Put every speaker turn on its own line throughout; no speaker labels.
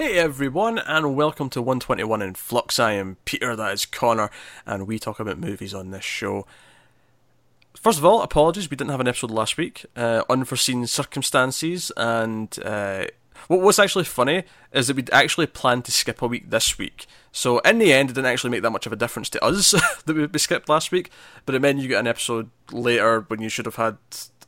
Hey everyone, and welcome to 121 in Flux. I am Peter, that is Connor, and we talk about movies on this show. First of all, apologies, we didn't have an episode last week. Uh, unforeseen circumstances, and uh, what was actually funny is that we'd actually planned to skip a week this week. So in the end, it didn't actually make that much of a difference to us that we skipped last week, but it meant you get an episode later when you should have had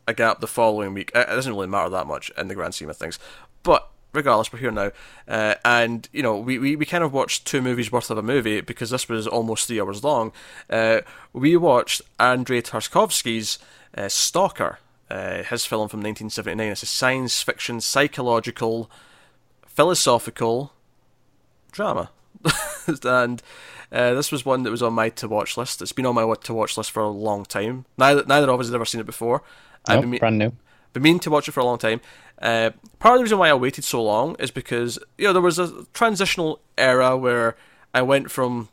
a gap the following week. It doesn't really matter that much in the grand scheme of things. But regardless, we're here now. Uh, and, you know, we, we, we kind of watched two movies worth of a movie because this was almost three hours long. Uh, we watched Andrei Tarkovsky's uh, Stalker, uh, his film from 1979. It's a science fiction, psychological, philosophical drama. and uh, this was one that was on my to watch list. It's been on my to watch list for a long time. Neither, neither of us had ever seen it before.
Nope, I've been, brand new.
Been meaning to watch it for a long time. Uh, part of the reason why I waited so long is because you know there was a transitional era where I went from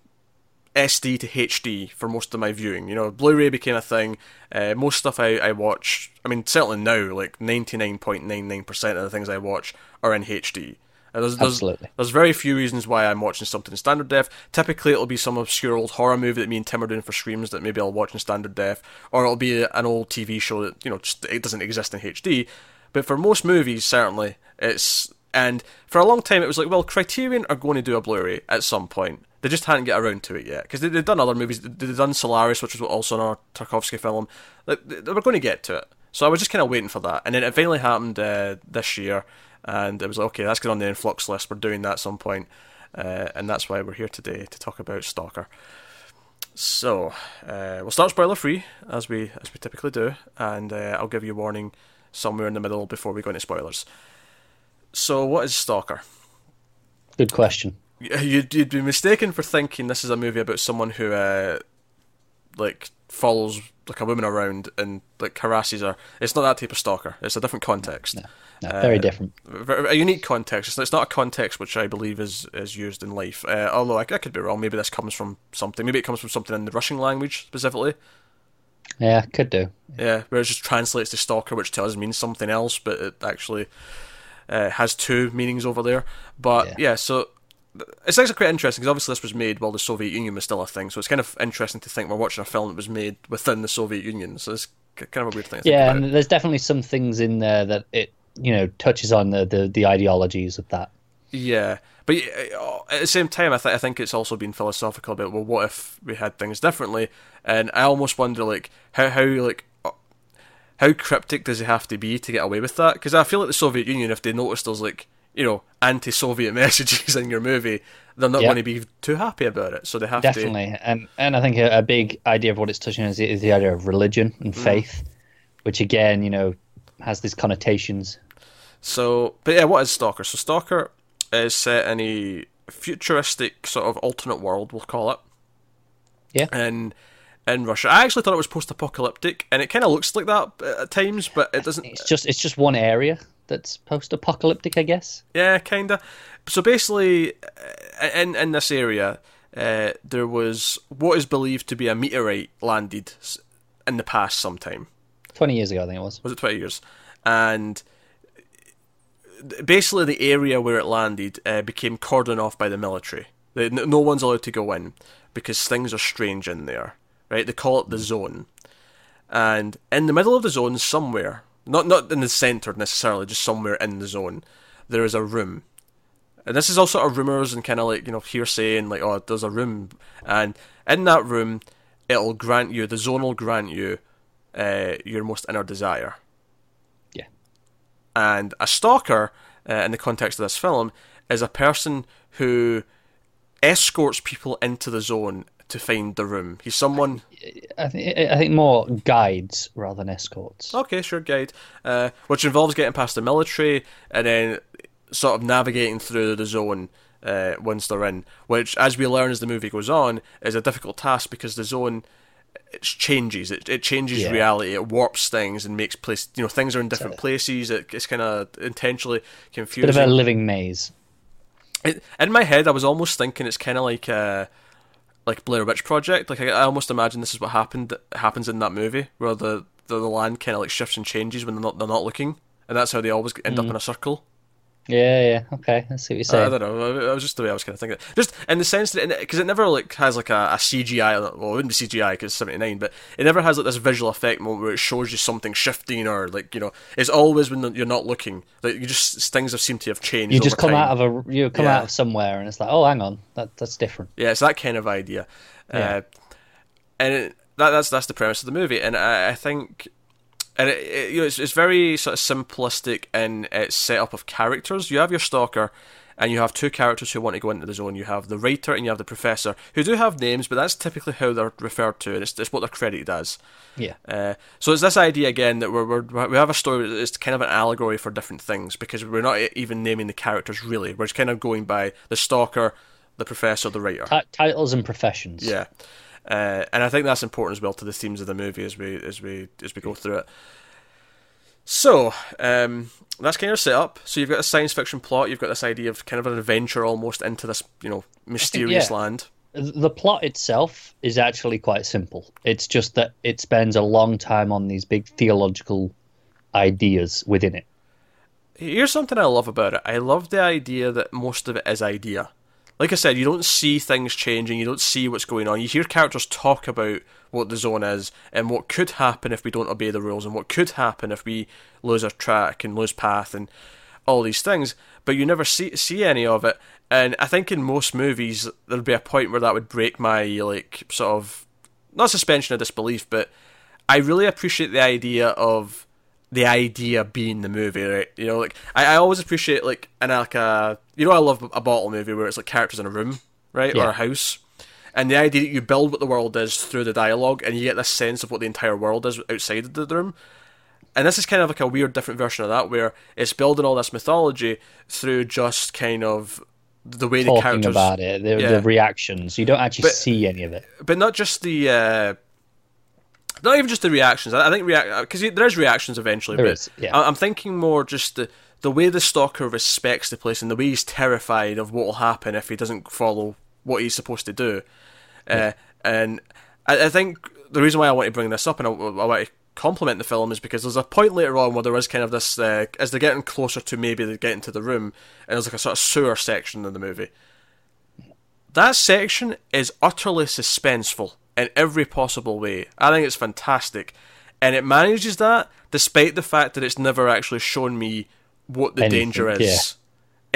SD to HD for most of my viewing. You know, Blu-ray became a thing. Uh, most stuff I, I watch, I mean, certainly now, like ninety nine point nine nine percent of the things I watch are in HD. There's,
Absolutely.
There's, there's, very few reasons why I'm watching something in standard def. Typically, it'll be some obscure old horror movie that me and Tim are doing for streams that maybe I'll watch in standard def, or it'll be an old TV show that you know just it doesn't exist in HD. But for most movies, certainly, it's and for a long time it was like, well, Criterion are going to do a Blu-ray at some point. They just hadn't get around to it yet because they, have done other movies. They've done Solaris, which was also another Tarkovsky film. Like, they were going to get to it, so I was just kind of waiting for that, and then it finally happened uh, this year, and it was like, okay, that's good on the influx list. We're doing that at some point, uh, and that's why we're here today to talk about Stalker. So uh, we'll start spoiler free as we as we typically do, and uh, I'll give you a warning somewhere in the middle before we go into spoilers. So, what is Stalker?
Good question.
You'd, you'd be mistaken for thinking this is a movie about someone who, uh, like, follows like a woman around and like harasses her. It's not that type of stalker. It's a different context.
No, no, very uh, different.
A unique context. It's not a context which I believe is is used in life. Uh, although I, I, could be wrong. Maybe this comes from something. Maybe it comes from something in the Russian language specifically.
Yeah, could do.
Yeah, where it just translates to stalker, which to us means something else, but it actually uh, has two meanings over there. But yeah, yeah so it's actually quite interesting because obviously this was made while the Soviet Union was still a thing, so it's kind of interesting to think we're watching a film that was made within the Soviet Union. So it's kind of a weird thing.
yeah, and there's definitely some things in there that it you know touches on the the, the ideologies of that.
Yeah, but uh, at the same time, I, th- I think it's also been philosophical about well, what if we had things differently? And I almost wonder like how how like uh, how cryptic does it have to be to get away with that? Because I feel like the Soviet Union, if they noticed those like you know anti-Soviet messages in your movie, they're not yep. going to be too happy about it. So they have
definitely. to definitely. And and I think a, a, big idea of what it's touching is, is the idea of religion and mm. faith, which again, you know, has these connotations.
So, but yeah, what is Stalker? So Stalker is set in a futuristic sort of alternate world, we'll call it.
Yeah.
And in Russia, I actually thought it was post-apocalyptic, and it kind of looks like that at times, but it doesn't.
It's just it's just one area that's post-apocalyptic, I guess.
Yeah, kinda. So basically, uh, in in this area, uh, there was what is believed to be a meteorite landed in the past sometime.
Twenty years ago, I think it was.
Was it twenty years? And basically the area where it landed uh, became cordoned off by the military. No one's allowed to go in because things are strange in there. Right? They call it the zone, and in the middle of the zone, somewhere, not not in the center necessarily, just somewhere in the zone, there is a room. And this is all sort of rumors and kind of like you know hearsay and like oh there's a room, and in that room, it'll grant you the zone will grant you uh, your most inner desire Yeah. and a stalker, uh, in the context of this film, is a person who escorts people into the zone to find the room. He's someone.
I think I think more guides rather than escorts.
Okay, sure, guide, uh, which involves getting past the military and then sort of navigating through the zone uh, once they're in. Which, as we learn as the movie goes on, is a difficult task because the zone it changes. It it changes yeah. reality. It warps things and makes place. You know, things are in different so, places. It, it's kind of intentionally confusing.
Bit of a living maze.
It, in my head, I was almost thinking it's kind of like a uh, like Blair Witch Project. Like I, I, almost imagine this is what happened happens in that movie, where the the, the land kind of like shifts and changes when they're not they're not looking, and that's how they always end mm. up in a circle.
Yeah, yeah. Okay, I see what you're saying.
I
saying.
don't know. I was just the way I was kind of thinking. Just in the sense that, because it never like has like a, a CGI. Well, it wouldn't be CGI because it's seventy nine, but it never has like this visual effect moment where it shows you something shifting or like you know. It's always when you're not looking. Like you just things have seemed to have changed.
you just come
time.
out of a you come
Yeah.
out of somewhere and it's like, oh, hang on, that that's different.
Yeah, it's that kind of idea.
Yeah.
Uh, and it, that, that's that's the premise of the movie, and I, I think, and it, it, you know, it's, it's very sort of simplistic in its setup of characters. You have your stalker, and you have two characters who want to go into the zone. You have the writer and you have the professor, who do have names, but that's typically how they're referred to, and it's, it's what they're credited as.
Yeah.
Uh, so it's this idea again that we're, we're we have a story that's kind of an allegory for different things because we're not even naming the characters really. We're just kind of going by the stalker, the professor, the writer.
Ti- titles and professions.
Yeah, uh, and I think that's important as well to the themes of the movie as we as we as we go through it. So um, that's kind of set up. So you've got a science fiction plot. You've got this idea of kind of an adventure almost into this you know mysterious
yeah.
land.
The plot itself is actually quite simple. It's just that it spends a long time on these big theological ideas within it.
Here's something I love about it. I love the idea that most of it is idea. Like I said, you don't see things changing, you don't see what's going on. You hear characters talk about what the zone is and what could happen if we don't obey the rules and what could happen if we lose our track and lose path and all these things, but you never see see any of it. And I think in most movies there'd be a point where that would break my like sort of not suspension of disbelief, but I really appreciate the idea of the idea being the movie, right? You know, like I, I always appreciate like an like a you know I love a bottle movie where it's like characters in a room, right, or a house, and the idea that you build what the world is through the dialogue, and you get this sense of what the entire world is outside of the room. And this is kind of like a weird, different version of that, where it's building all this mythology through just kind of the way the
Talking
characters
about it, the,
Yeah.
the reactions. You don't actually
But-
see any of it.
but not just the uh, not even just the reactions. I think react because there is reactions eventually.
There
but
is, yeah.
I- I'm thinking more just the the way the stalker respects the place and the way he's terrified of what will happen if he doesn't follow what he's supposed to do. Uh, and I, I think the reason why I want to bring this up and I, I want to compliment the film is because there's a point later on where there is kind of this uh, as they're getting closer to maybe they get into the room and there's like a sort of sewer section in the movie that section is utterly suspenseful in every possible way. I think it's fantastic. And it manages that despite the fact that it's never actually shown me what the
Anything,
danger is.
yeah.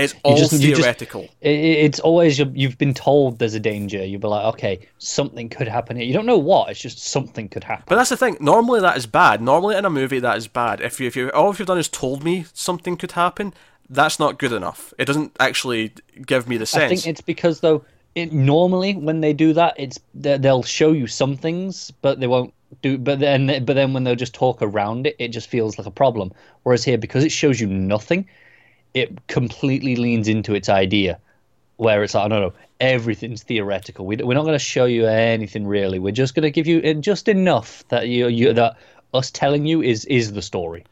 It's all
just- just-
theoretical.
It, it's always you- you've been told there's a danger. You'll be like, okay, something could happen here. You don't know what. It's just something could happen.
But that's the thing. Normally that is bad. Normally in a movie that is bad. If you if you all you've done is told me something could happen, that's not good enough. It doesn't actually give me the sense.
I think it's because though it normally when they do that, it's they- they'll show you some things, but they won't do. But then but then when they'll just talk around it, it just feels like a problem. Whereas here, because it shows you nothing, it completely leans into its idea, where it's like, no, no, everything's theoretical. We, we're not going to show you anything really. We're just going to give you uh, just enough that you you that us telling you is is the story.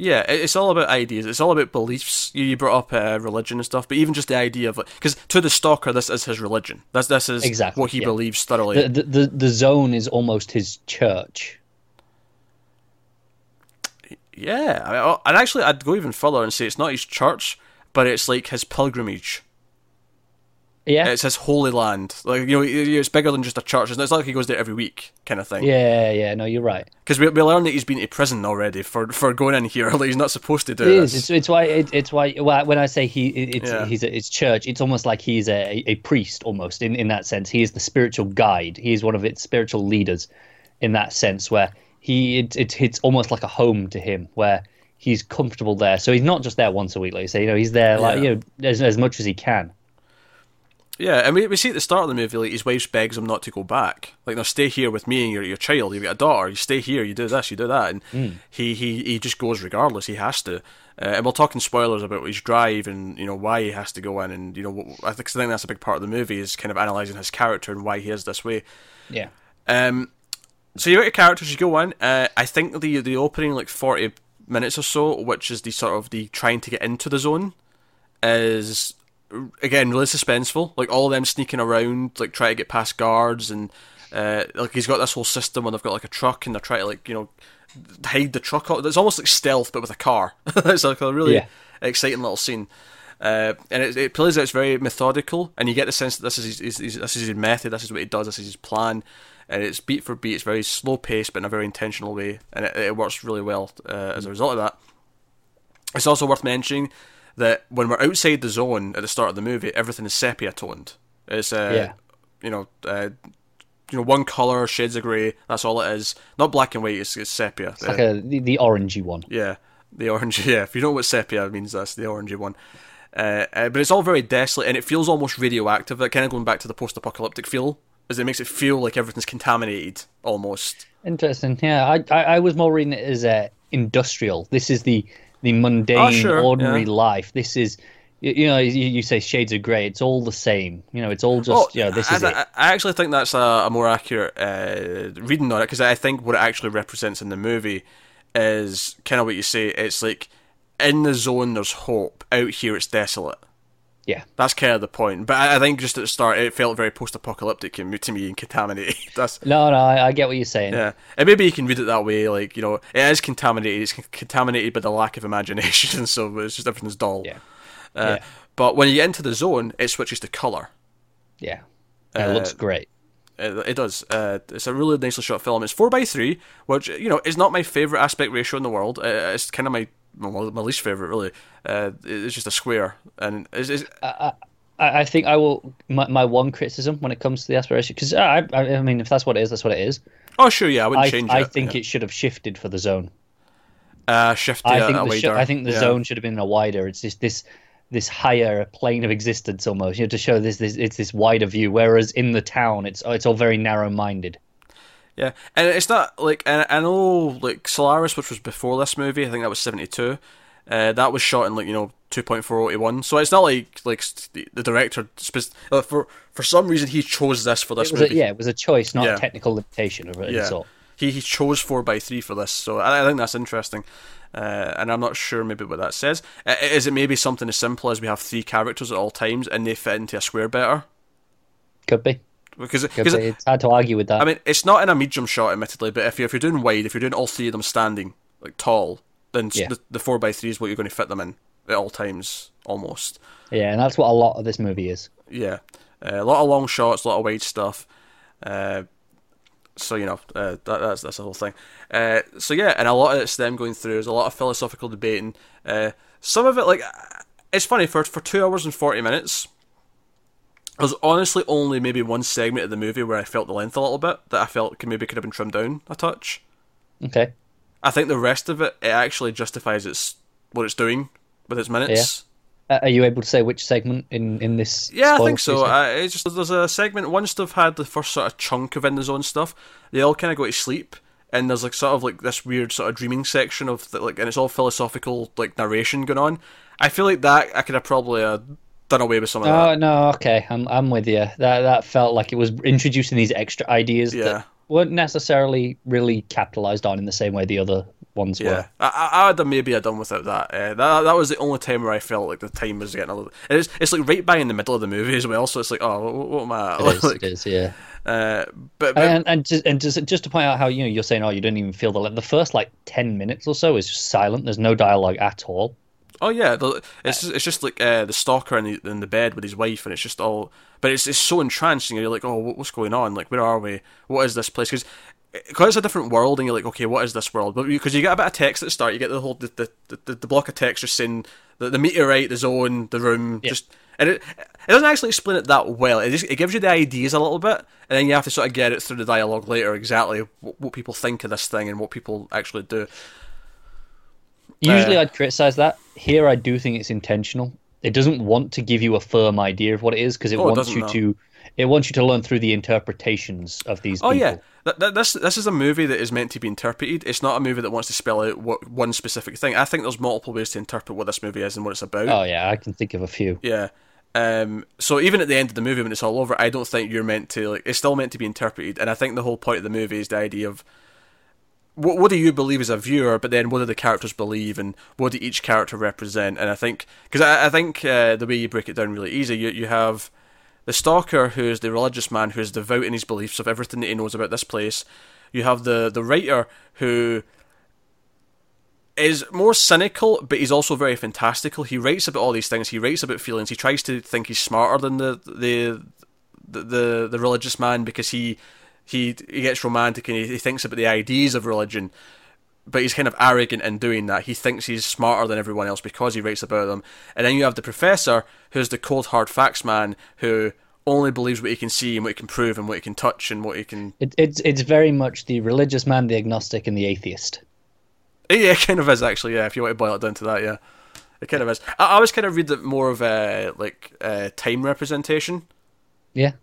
Yeah, it's all about ideas. It's all about beliefs. You, you brought up uh, religion and stuff, but even just the idea of because to the stalker, this is his religion. This this is
Exactly,
what he
yeah.
believes thoroughly.
The, the the the zone is almost his church.
yeah, I mean, and actually, I'd go even further and say it's not his church, but it's like his pilgrimage.
Yeah,
It's his holy land. Like you know, it's bigger than just a church. It's not it's like he goes there every week, kind of thing.
yeah, yeah. No, you're right.
Because we, we learn that he's been to prison already for for going in here. Like he's not supposed to do
It
this.
is. It's, it's why. It, it's why. Well, when I say he, it's
Yeah.
he's a, it's church. It's almost like he's a, a priest, almost in, in that sense. He is the spiritual guide. He is one of its spiritual leaders, in that sense, where he it, it it's almost like a home to him, where he's comfortable there. So he's not just there once a week, like you say. You know, he's there like
Yeah.
you know as as much as he can.
Yeah, and we, we see at the start of the movie, like his wife begs him not to go back. Like, no, stay here with me and your your child. You've got a daughter. You stay here. You do this. You do that. And
Hmm.
he, he he just goes regardless. He has to. Uh, and we'll talk in spoilers about his drive and you know why he has to go in. And you know, what, I think I think that's a big part of the movie is kind of analyzing his character and why he is this way.
Yeah.
Um, so you got your characters. You go in. Uh, I think the the opening like forty minutes or so, which is the sort of the trying to get into the zone, is again really suspenseful. Like all of them sneaking around, like trying to get past guards, and uh, like he's got this whole system when they've got like a truck and they're trying to like you know hide the truck. It's almost like stealth, but with a car. it's like a really
Yeah.
exciting little scene. Uh, and it, it plays out it's very methodical, and you get the sense that this is his, his, this is his method, this is what he does, this is his plan, and it's beat for beat. It's very slow paced, but in a very intentional way, and it, it works really well uh, as a result of that. It's also worth mentioning that when we're outside the zone at the start of the movie, everything is sepia toned. It's uh,
Yeah.
you know, uh, you know, one color, shades of grey. That's all it is. Not black and white. It's, it's sepia.
It's like a the, the orangey one.
Yeah, the orange. Yeah, if you know what sepia means, that's the orangey one. Uh, uh, but it's all very desolate, and it feels almost radioactive. It kind of going back to the post-apocalyptic feel, as it makes it feel like everything's contaminated almost.
Interesting. Yeah, I I, I was more reading it as uh, industrial. This is the the mundane,
Oh, sure,
ordinary
yeah.
life. This is. You you know, you, you say shades of grey. It's all the same. You know, it's all just. you know, this
I,
is it.
I, I actually think that's a, a more accurate uh, reading on it because I think what it actually represents in the movie is kind of what you say. It's like in the zone there's hope. Out here it's desolate.
Yeah.
That's kind of the point. But I, I think just at the start it felt very post-apocalyptic and to me and contaminated. That's
No, no, I, I get what you're saying.
yeah. And maybe you can read it that way. Like you know, it is contaminated. It's contaminated by the lack of imagination, so it's just everything's dull.
Yeah.
Uh,
Yeah.
But when you get into the zone, it switches to color.
Yeah. And it looks
Uh,
great.
It, it does. Uh, it's a really nicely shot film. It's four by three, which you know is not my favorite aspect ratio in the world. Uh, it's kind of my my least favorite, really. Uh, it's just a square, and it's, it's,
I, I think I will. My, my one criticism when it comes to the aspect ratio, because I, I, I mean, if that's what it is, that's what it is.
oh sure, yeah, I wouldn't
I,
change
I
it.
think
yeah.
it should have shifted for the zone.
uh, shift.
I think the sh- I think the
yeah.
zone should have been a wider. It's just this this higher plane of existence almost. You know, to show this this it's this wider view. Whereas in the town, it's it's all very narrow minded.
Yeah, and it's not like and I know like Solaris, which was before this movie. I think that was seventy two. Uh, that was shot in like you know two point four eighty one. So it's not like like the, the director uh, for for some reason he chose this for this
It was a,
movie.
yeah, it was a choice, not
Yeah.
a technical limitation of any
yeah.
sort.
He he chose four by three for this, so I, I think that's interesting. Uh, and I'm not sure maybe what that says. Is it maybe something as simple as we have three characters at all times and they fit into a square better?
Could be.
Because because.
It's hard to argue with that.
I mean, it's not in a medium shot, admittedly, but if you're, if you're doing wide, if you're doing all three of them standing, like tall, then
Yeah.
the, the 4x3 is what you're going to fit them in at all times, almost.
yeah, and that's what a lot of this movie is.
Yeah. Uh, a lot of long shots, a lot of wide stuff. Uh, so, you know, uh, that, that's, that's the whole thing. Uh, so, yeah, and a lot of it's them going through. There's a lot of philosophical debating. Uh, some of it, like, it's funny, for, for two hours and 40 minutes, there's honestly only maybe one segment of the movie where I felt the length a little bit that I felt could maybe could have been trimmed down a touch.
Okay.
I think the rest of it, it actually justifies its what it's doing with its minutes.
Uh, are you able to say which segment in in this?
Yeah, I think so. Uh, it's just there's a segment once they've had the first sort of chunk of in the zone stuff, they all kind of go to sleep, and there's like sort of like this weird sort of dreaming section of the, like, and it's all philosophical like narration going on. I feel like that I could have probably uh, done away with some of
Oh
that.
no, okay, I'm I'm with you. That that felt like it was introducing these extra ideas
Yeah.
that weren't necessarily really capitalized on in the same way the other ones
Yeah,
were.
I, I, I'd have maybe have done without that. Uh, that. That was the only time where I felt like the time was getting a little. It's it's like right by in the middle of the movie as well, so it's like, oh, what, what am I?
It is,
like,
it is, yeah.
Uh, but, but
And and just, and just just to point out how you know you're saying oh you don't even feel the the first like ten minutes or so is just silent. There's no dialogue at all.
Oh yeah, the, it's it's just like uh, the stalker in the, in the bed with his wife, and it's just all. But it's it's so entrancing. You're like, oh, what's going on? Like, where are we? What is this place? Because because it's a different world, and you're like, okay, what is this world? But because you get a bit of text at the start, you get the whole the the, the, the block of text just saying the, the meteorite, the zone, the room, just and it it doesn't actually explain it that well. It just it gives you the ideas a little bit, and then you have to sort of get it through the dialogue later exactly what, what people think of this thing and what people actually do.
Usually
Uh,
I'd criticize that. Here I do think it's intentional. It doesn't want to give you a firm idea of what it is because it
Oh,
wants
doesn't,
you
no.
to it wants you to learn through the interpretations of these
Oh
people.
yeah, Th- th- this this is a movie that is meant to be interpreted. It's not a movie that wants to spell out what one specific thing. I think there's multiple ways to interpret what this movie is and what it's about.
Oh yeah, I can think of a few.
Yeah. Um, so even at the end of the movie when it's all over, I don't think you're meant to like. It's still meant to be interpreted, and I think the whole point of the movie is the idea of what what do you believe as a viewer, but then what do the characters believe, and what do each character represent? And I think because I, I think uh, the way you break it down really easy, you you have the stalker who is the religious man who is devout in his beliefs of everything that he knows about this place. You have the the writer who is more cynical, but he's also very fantastical. He writes about all these things. He writes about feelings. He tries to think he's smarter than the the the the, the religious man because he he he gets romantic and he, he thinks about the ideas of religion. But he's kind of arrogant in doing that. He thinks he's smarter than everyone else because he writes about them. And then you have the professor, who's the cold hard facts man, who only believes what he can see and what he can prove and what he can touch and what he can.
It, it's it's very much the religious man, the agnostic, and the atheist.
Yeah, it kind of is actually. Yeah, if you want to boil it down to that, yeah, it kind of is. I, I always kind of read it more of a like uh, time representation.
Yeah.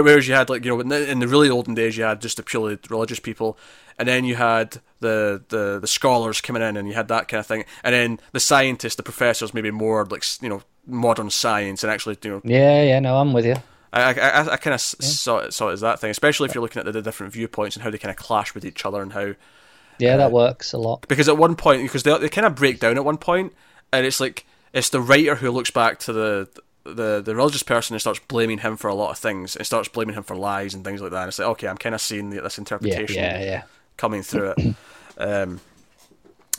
Whereas you had like you know in the, in the really olden days you had just the purely religious people, and then you had the, the the scholars coming in and you had that kind of thing, and then the scientists, the professors, maybe more like you know modern science and actually you know.
Yeah, yeah, no, I'm with you.
I I, I kind of yeah. saw it saw it as that thing, especially if you're looking at the, the different viewpoints and how they kind of clash with each other and how.
Yeah, that uh, works a lot.
Because at one point, because they they kind of break down at one point, and it's like it's the writer who looks back to the the the religious person and starts blaming him for a lot of things and starts blaming him for lies and things like that. And it's like, okay, I'm kind of seeing the, this interpretation
yeah, yeah, yeah.
coming through it. um,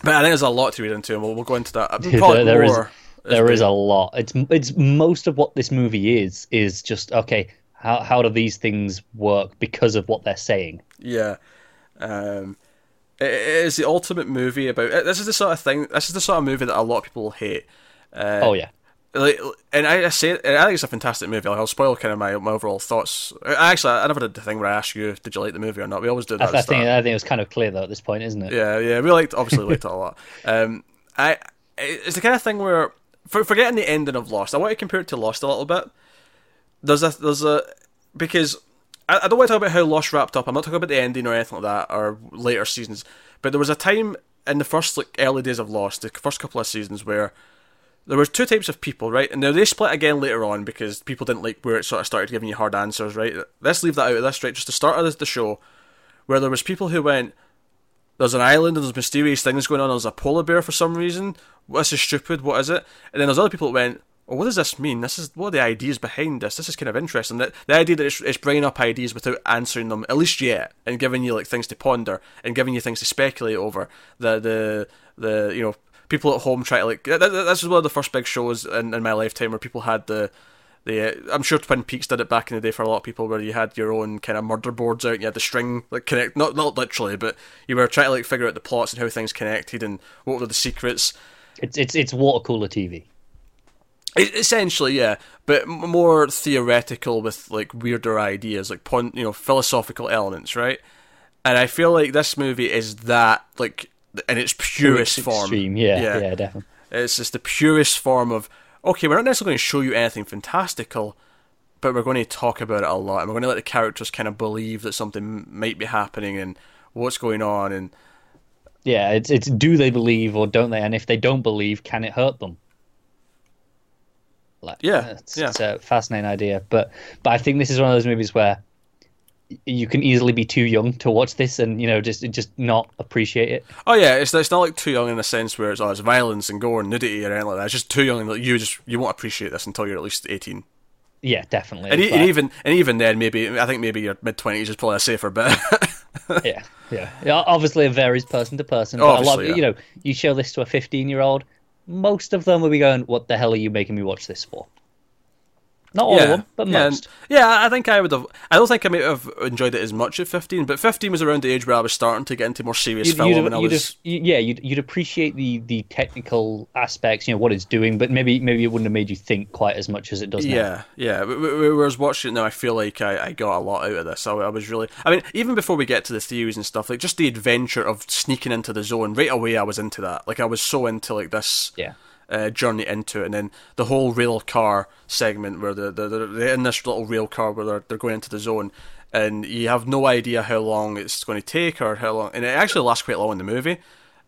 but I think there's a lot to read into, and we'll, we'll go into that.
Probably there, there more. Is, there is a lot. It's it's most of what this movie is is just okay. How how do these things work because of what they're saying?
Yeah. Um, it is the ultimate movie about. This is the sort of thing. This is the sort of movie that a lot of people hate. Uh,
oh yeah
like, and I, I say, and I think it's a fantastic movie. Like, I'll spoil kind of my, my overall thoughts. Actually, I never did the thing where I ask you, did you like the movie or not? We always do that.
I, I think I think it was kind of clear though at this point, isn't it?
Yeah, yeah. We liked, obviously liked it a lot. Um, I, it's the kind of thing where, for, forgetting the ending of Lost, I want to compare it to Lost a little bit. There's a, there's a, because I, I don't want to talk about how Lost wrapped up. I'm not talking about the ending or anything like that or later seasons. But there was a time in the first like early days of Lost, the first couple of seasons where there was two types of people, right? And now they split again later on because people didn't like where it sort of started giving you hard answers, right? Let's leave that out of this, right? Just the start of the show, where there was people who went, "There's an island and there's mysterious things going on. There's a polar bear for some reason. This is stupid. What is it?" And then there's other people that went, "Well, what does this mean? This is what are the ideas behind this? This is kind of interesting. That the idea that it's, it's bringing up ideas without answering them, at least yet, and giving you like things to ponder and giving you things to speculate over. The the the you know." People at home try to like. This was one of the first big shows in, in my lifetime where people had the the. Uh, I'm sure Twin Peaks did it back in the day for a lot of people, where you had your own kind of murder boards out. And you had the string like connect, not not literally, but you were trying to like figure out the plots and how things connected and what were the secrets.
It's it's it's water cooler TV.
It, essentially, yeah, but more theoretical with like weirder ideas, like point, you know, philosophical elements, right? And I feel like this movie is that like in its purest form.
Extreme. Yeah, yeah, yeah, definitely.
It's just the purest form of okay, we're not necessarily going to show you anything fantastical, but we're going to talk about it a lot, and we're going to let the characters kind of believe that something might be happening and what's going on, and
yeah, it's it's do they believe or don't they, and if they don't believe, can it hurt them?
Like, yeah,
it's,
yeah.
it's a fascinating idea, but but I think this is one of those movies where you can easily be too young to watch this and you know just just not appreciate it.
Oh yeah, it's it's not like too young in the sense where it's oh, it's violence and gore and nudity or anything like that. It's just too young that you just you won't appreciate this until you're at least eighteen.
Yeah, definitely.
And, and even and even then, maybe I think maybe your mid twenties is probably a safer bet.
yeah, yeah, yeah. Obviously, it varies person to person. But Obviously, a lot, of, yeah. you know, you show this to a fifteen-year-old, most of them will be going, "What the hell are you making me watch this for?" Not all yeah. of them, but
yeah,
most.
Yeah, I think I would have. I don't think I may have enjoyed it as much at fifteen, but fifteen was around the age where I was starting to get into more serious
you'd,
film,
you'd,
and I was.
yeah, you'd, you'd appreciate the, the technical aspects, you know, what it's doing, but maybe maybe it wouldn't have made you think quite as much as it does now.
Yeah, yeah. Whereas watching it now, I feel like I, I got a lot out of this. I, I was really. I mean, even before we get to the theories and stuff, like just the adventure of sneaking into the zone right away, I was into that. Like I was so into like this.
Yeah
uh, journey into it, and then the whole rail car segment where the, the, they're in this little rail car where they're, they're going into the zone, and you have no idea how long it's going to take or how long, and it actually lasts quite long in the movie,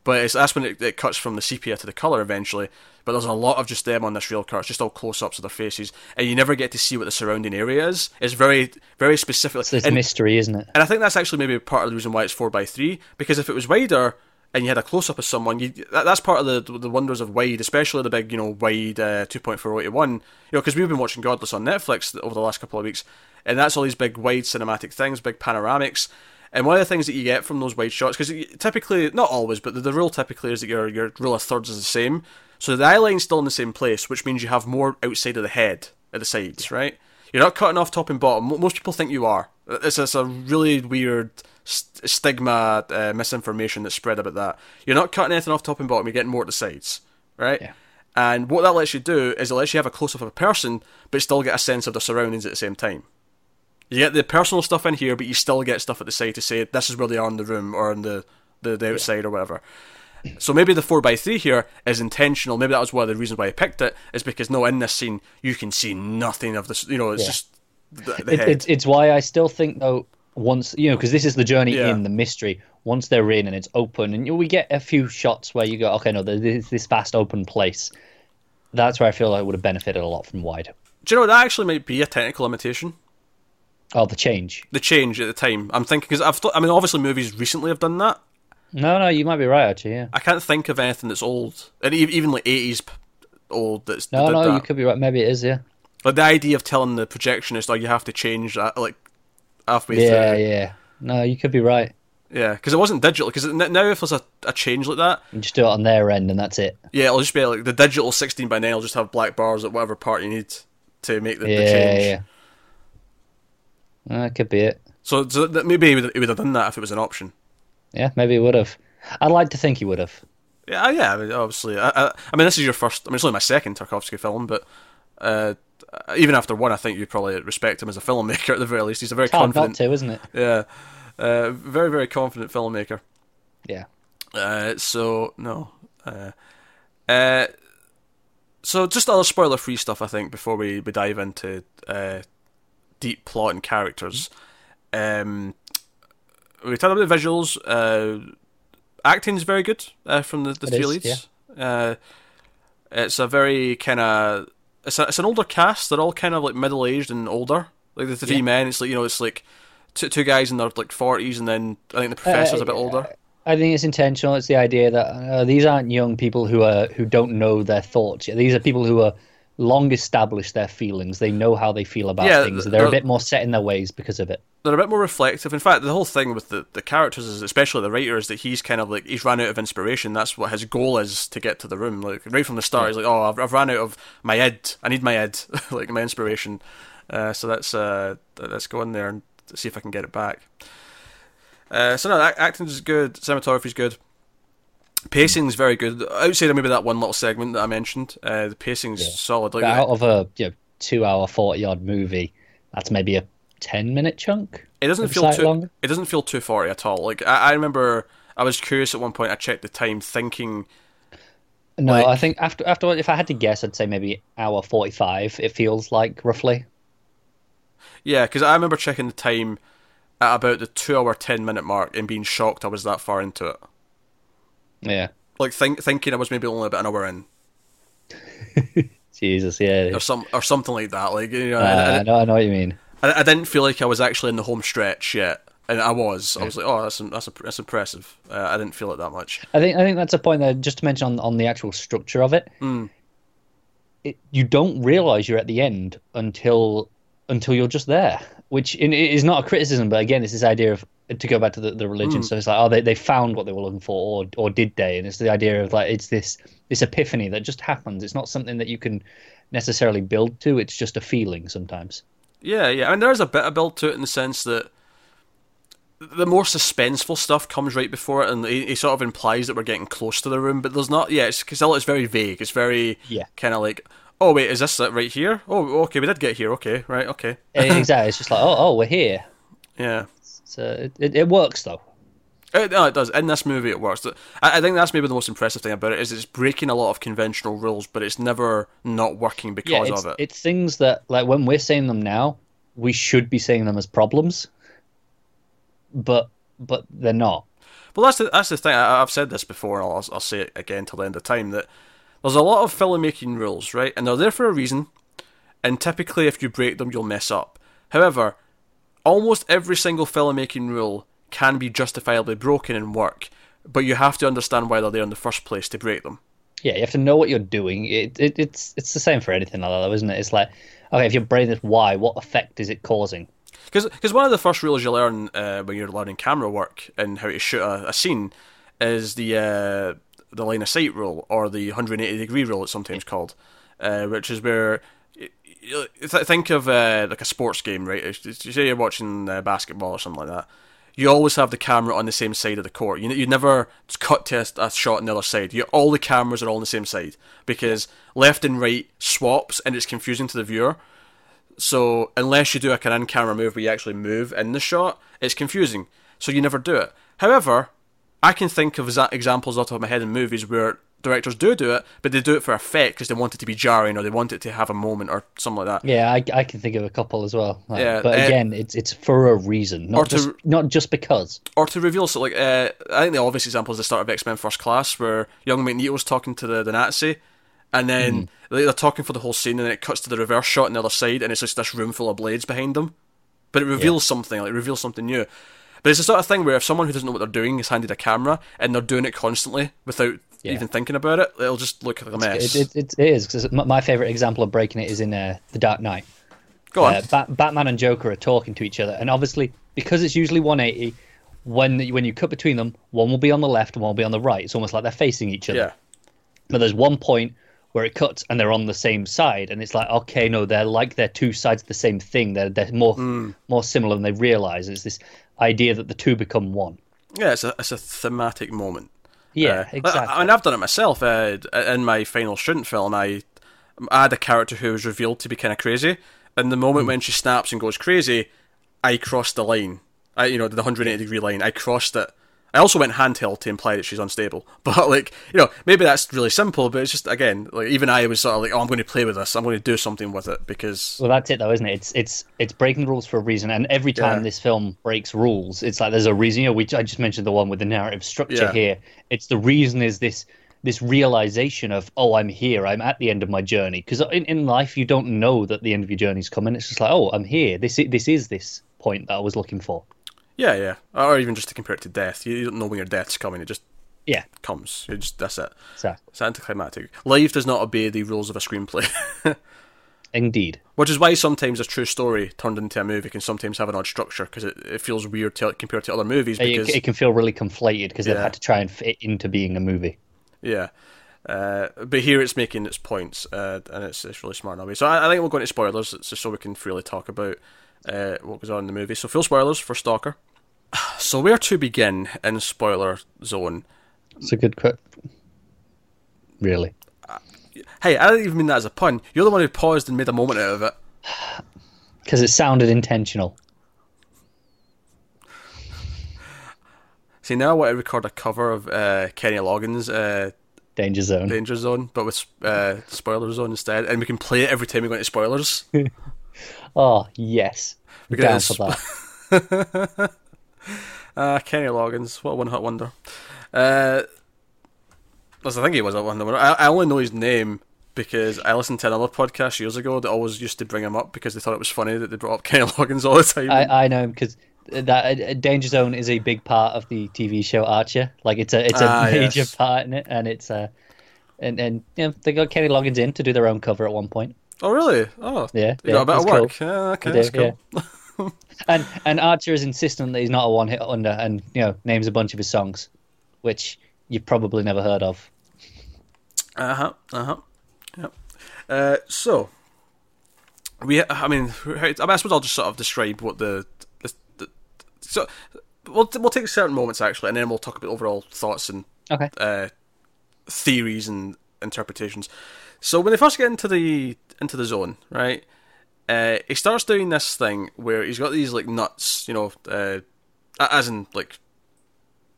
but it's that's when it, it cuts from the sepia to the color eventually. But there's a lot of just them on this rail car. It's just all close ups of their faces, and you never get to see what the surrounding area is. It's very, very specific.
It's this and, mystery, isn't it?
And I think that's actually maybe part of the reason why it's four by three. Because if it was wider, and you had a close up of someone, you, that, that's part of the the wonders of wide, especially the big you know wide uh, two point four eighty one. You know, because we've been watching Godless on Netflix over the last couple of weeks, and that's all these big wide cinematic things, big panoramics. And one of the things that you get from those wide shots, because typically, not always, but the, the rule typically is that your your rule of thirds is the same. So the eye line's still in the same place, which means you have more outside of the head at the sides, right? You're not cutting off top and bottom. Most people think you are. It's, it's a really weird st- stigma, uh, misinformation that's spread about that. You're not cutting anything off top and bottom. You're getting more at the sides, right?
Yeah.
And what that lets you do is it lets you have a close up of a person, but still get a sense of the surroundings at the same time. You get the personal stuff in here, but you still get stuff at the side to say this is where they are in the room or in the the, the outside yeah. or whatever. So maybe the four by three here is intentional. Maybe that was one of the reasons why I picked it. Is because no, in this scene you can see nothing of this. You know, it's yeah. just the, the
it, it's it's why I still think though once you know because this is the journey yeah. in the mystery. Once they're in and it's open, and you know, we get a few shots where you go, okay, no, there's this vast open place. That's where I feel like I would have benefited a lot from wide.
Do you know that actually might be a technical limitation?
Oh, the change.
The change at the time. I'm thinking because I've. Th- I mean, obviously, movies recently have done that.
No, no, you might be right. Actually, yeah.
I can't think of anything that's old, and even like eighties old. That's
no, no,
that.
you could be right. Maybe it is, yeah.
Like the idea of telling the projectionist, "Oh, you have to change that," like halfway
yeah,
through.
Yeah, yeah. No, you could be right.
Yeah, because it wasn't digital. Because now if there's a, a change like that,
you just do it on their end and that's it.
Yeah, it'll just be like the digital 16 by 9 will just have black bars at whatever part you need to make the,
yeah,
the change.
Yeah, that could be it.
So, so maybe he would, he would have done that if it was an option.
Yeah, maybe he would have. I'd like to think he would have.
Yeah, yeah. I mean, obviously, I, I, I, mean, this is your first. I mean, it's only my second Tarkovsky film, but uh, even after one, I think you probably respect him as a filmmaker at the very least. He's a very
it's
confident.
to, isn't it?
Yeah, uh, very very confident filmmaker.
Yeah.
Uh, so no. Uh, uh, so just other spoiler free stuff, I think, before we, we dive into uh, deep plot and characters. Um, we talked about the visuals. Uh, acting is very good uh, from the, the three is, leads. Yeah. Uh, it's a very kind of it's, it's an older cast. They're all kind of like middle aged and older. Like the three yeah. men, it's like you know, it's like two, two guys in their like forties, and then I think the professor's uh, a bit older.
I think it's intentional. It's the idea that uh, these aren't young people who are who don't know their thoughts. These are people who are long established their feelings. They know how they feel about yeah, things. They're, they're, a bit more set in their ways because of it.
They're a bit more reflective. In fact, the whole thing with the, the characters is, especially the writer, is that he's kind of like he's run out of inspiration. That's what his goal is to get to the room. Like right from the start, yeah. he's like, "Oh, I've, I've ran out of my id. I need my id, like my inspiration." Uh, so that's uh, let's go in there and see if I can get it back. Uh, so no, acting is good. Cinematography is good. Pacing is very good. Outside of maybe that one little segment that I mentioned, uh, the pacing's yeah. solid.
Like, out of a you know, two-hour, forty-yard movie, that's maybe a ten-minute chunk.
It doesn't feel too. Longer. It doesn't feel too forty at all. Like I, I, remember, I was curious at one point. I checked the time, thinking.
No, like, I think after after if I had to guess, I'd say maybe hour forty-five. It feels like roughly.
Yeah, because I remember checking the time at about the two-hour, ten-minute mark and being shocked I was that far into it.
Yeah.
Like think, thinking I was maybe only about an hour in.
Jesus, yeah.
Or some or something like that. Like you know,
uh, I, I, know, I know what you mean.
I, I, didn't feel like I was actually in the home stretch yet, and I was. I was like, oh, that's that's that's impressive. Uh, I didn't feel it that much.
I think I think that's a point that just to mention on on the actual structure of it.
Mm.
it you don't realize you're at the end until until you're just there, which in, is not a criticism, but again, it's this idea of to go back to the, the religion. Mm. So it's like, oh, they, they found what they were looking for, or or did they? And it's the idea of like it's this this epiphany that just happens. It's not something that you can necessarily build to. It's just a feeling sometimes.
Yeah, yeah. I mean, there is a bit of build to it in the sense that the more suspenseful stuff comes right before it, and he, he sort of implies that we're getting close to the room, but there's not. Yeah, it's because it's very vague. It's very
yeah,
kind of like. Oh wait, is this it right here? Oh, okay, we did get here. Okay, right, okay.
exactly. It's just like, oh, oh, we're here.
Yeah.
So it, it, it works though.
It, no, it does. In this movie, it works. I, I think that's maybe the most impressive thing about it is it's breaking a lot of conventional rules, but it's never not working because
yeah,
of it.
It's things that, like, when we're saying them now, we should be saying them as problems, but but they're not.
Well, that's the that's the thing. I, have said this before, and I'll, I'll say it again till the end of time. That there's a lot of filmmaking rules, right, and they're there for a reason. And typically, if you break them, you'll mess up. However, almost every single filmmaking rule can be justifiably broken and work, but you have to understand why they're there in the first place to break them.
Yeah, you have to know what you're doing. It, it, it's it's the same for anything like that, isn't it? It's like, okay, if your brain is why, what effect is it causing?
Because one of the first rules you learn uh, when you're learning camera work and how to shoot a, a scene is the uh, the line of sight rule or the 180 degree rule. It's sometimes called, uh, which is where think of uh, like a sports game, right? Say you're watching uh, basketball or something like that. You always have the camera on the same side of the court. You you never cut to a, a shot on the other side. You, all the cameras are all on the same side because left and right swaps and it's confusing to the viewer. So unless you do like an in-camera move where you actually move in the shot, it's confusing. So you never do it. However, I can think of examples top of my head in movies where directors do do it, but they do it for effect because they want it to be jarring or they want it to have a moment or something like that.
Yeah, I, I can think of a couple as well. Like, yeah, but uh, again, it's it's for a reason, not just to, not just because.
Or to reveal, so like uh, I think the obvious example is the start of X Men First Class, where young Magneto's talking to the, the Nazi, and then mm. they're talking for the whole scene, and then it cuts to the reverse shot on the other side, and it's just this room full of blades behind them. But it reveals yeah. something, like it reveals something new. But it's the sort of thing where if someone who doesn't know what they're doing is handed a camera and they're doing it constantly without yeah. even thinking about it, it'll just look like a mess.
It, it, it is because my favorite example of breaking it is in uh, The Dark Knight.
Go on. Uh,
Bat- Batman and Joker are talking to each other, and obviously because it's usually 180, when when you cut between them, one will be on the left and one will be on the right. It's almost like they're facing each other.
Yeah.
But there's one point where it cuts and they're on the same side, and it's like, okay, no, they're like they're two sides of the same thing. They're they're more mm. more similar than they realize. It's this idea that the two become one.
Yeah, it's a it's a thematic moment.
Yeah, uh, exactly. I,
mean, I've done it myself. Uh, in my final student film, I, I had a character who was revealed to be kind of crazy, and the moment mm. when she snaps and goes crazy, I crossed the line. I, you know, the 180 degree line. I crossed it I also went handheld to imply that she's unstable. But like, you know, maybe that's really simple, but it's just again, like even I was sort of like, oh, I'm going to play with this. I'm going to do something with it because.
Well, that's it though, isn't it? It's it's it's breaking the rules for a reason, and every time yeah. this film breaks rules, it's like there's a reason. You know, we I just mentioned the one with the narrative structure yeah. here. It's the reason is this this realization of oh i'm here i'm at the end of my journey because in, in life you don't know that the end of your journey's coming it's just like oh i'm here this this is this point that i was looking for
yeah, yeah. Or even just to compare it to death. You don't know when your death's coming. It just
yeah
comes. It just that's it.
So.
It's anticlimactic. Life does not obey the rules of a screenplay.
Indeed.
Which is why sometimes a true story turned into a movie can sometimes have an odd structure because it, it feels weird to, compared to other movies. Because
it, it can feel really conflated because yeah. they've had to try and fit into being a movie.
Yeah. Uh, but here it's making its points, uh, and it's it's really smart in a way. So I, I think we'll go into spoilers, just so we can freely talk about uh, what goes on in the movie. So full spoilers for Stalker. So where to begin in spoiler zone?
It's a good quick. Really.
Uh, hey, I don't even mean that as a pun. You're the one who paused and made a moment out of it.
Because it sounded intentional.
See, now I want to record a cover of uh, Kenny Loggins' uh,
Danger Zone.
Danger Zone, but with uh, Spoiler Zone instead, and we can play it every time we go into spoilers.
oh yes, down for that.
uh, Kenny Loggins, what a one hot wonder. Uh, I think he was a one wonder. I, I only know his name because I listened to another podcast years ago that always used to bring him up because they thought it was funny that they brought up Kenny Loggins all the time.
I, I know him because that uh, Danger Zone is a big part of the TV show Archer. Like it's a it's a ah, major yes. part in it, and it's a uh, and and you know they got Kenny Loggins in to do their own cover at one point.
Oh really? Oh
yeah,
you yeah, got a bit of work. Cool. Yeah, okay, that's cool. Yeah.
and and Archer is insistent that he's not a one hit wonder, and you know names a bunch of his songs, which you've probably never heard of.
Uh huh. Uh huh. Yep. Uh, so we, I mean, I suppose I'll just sort of describe what the, the, the so we'll we'll take certain moments actually, and then we'll talk about overall thoughts and
okay.
uh, theories and interpretations. So when they first get into the into the zone, right? uh, he starts doing this thing where he's got these like nuts, you know, uh, as in like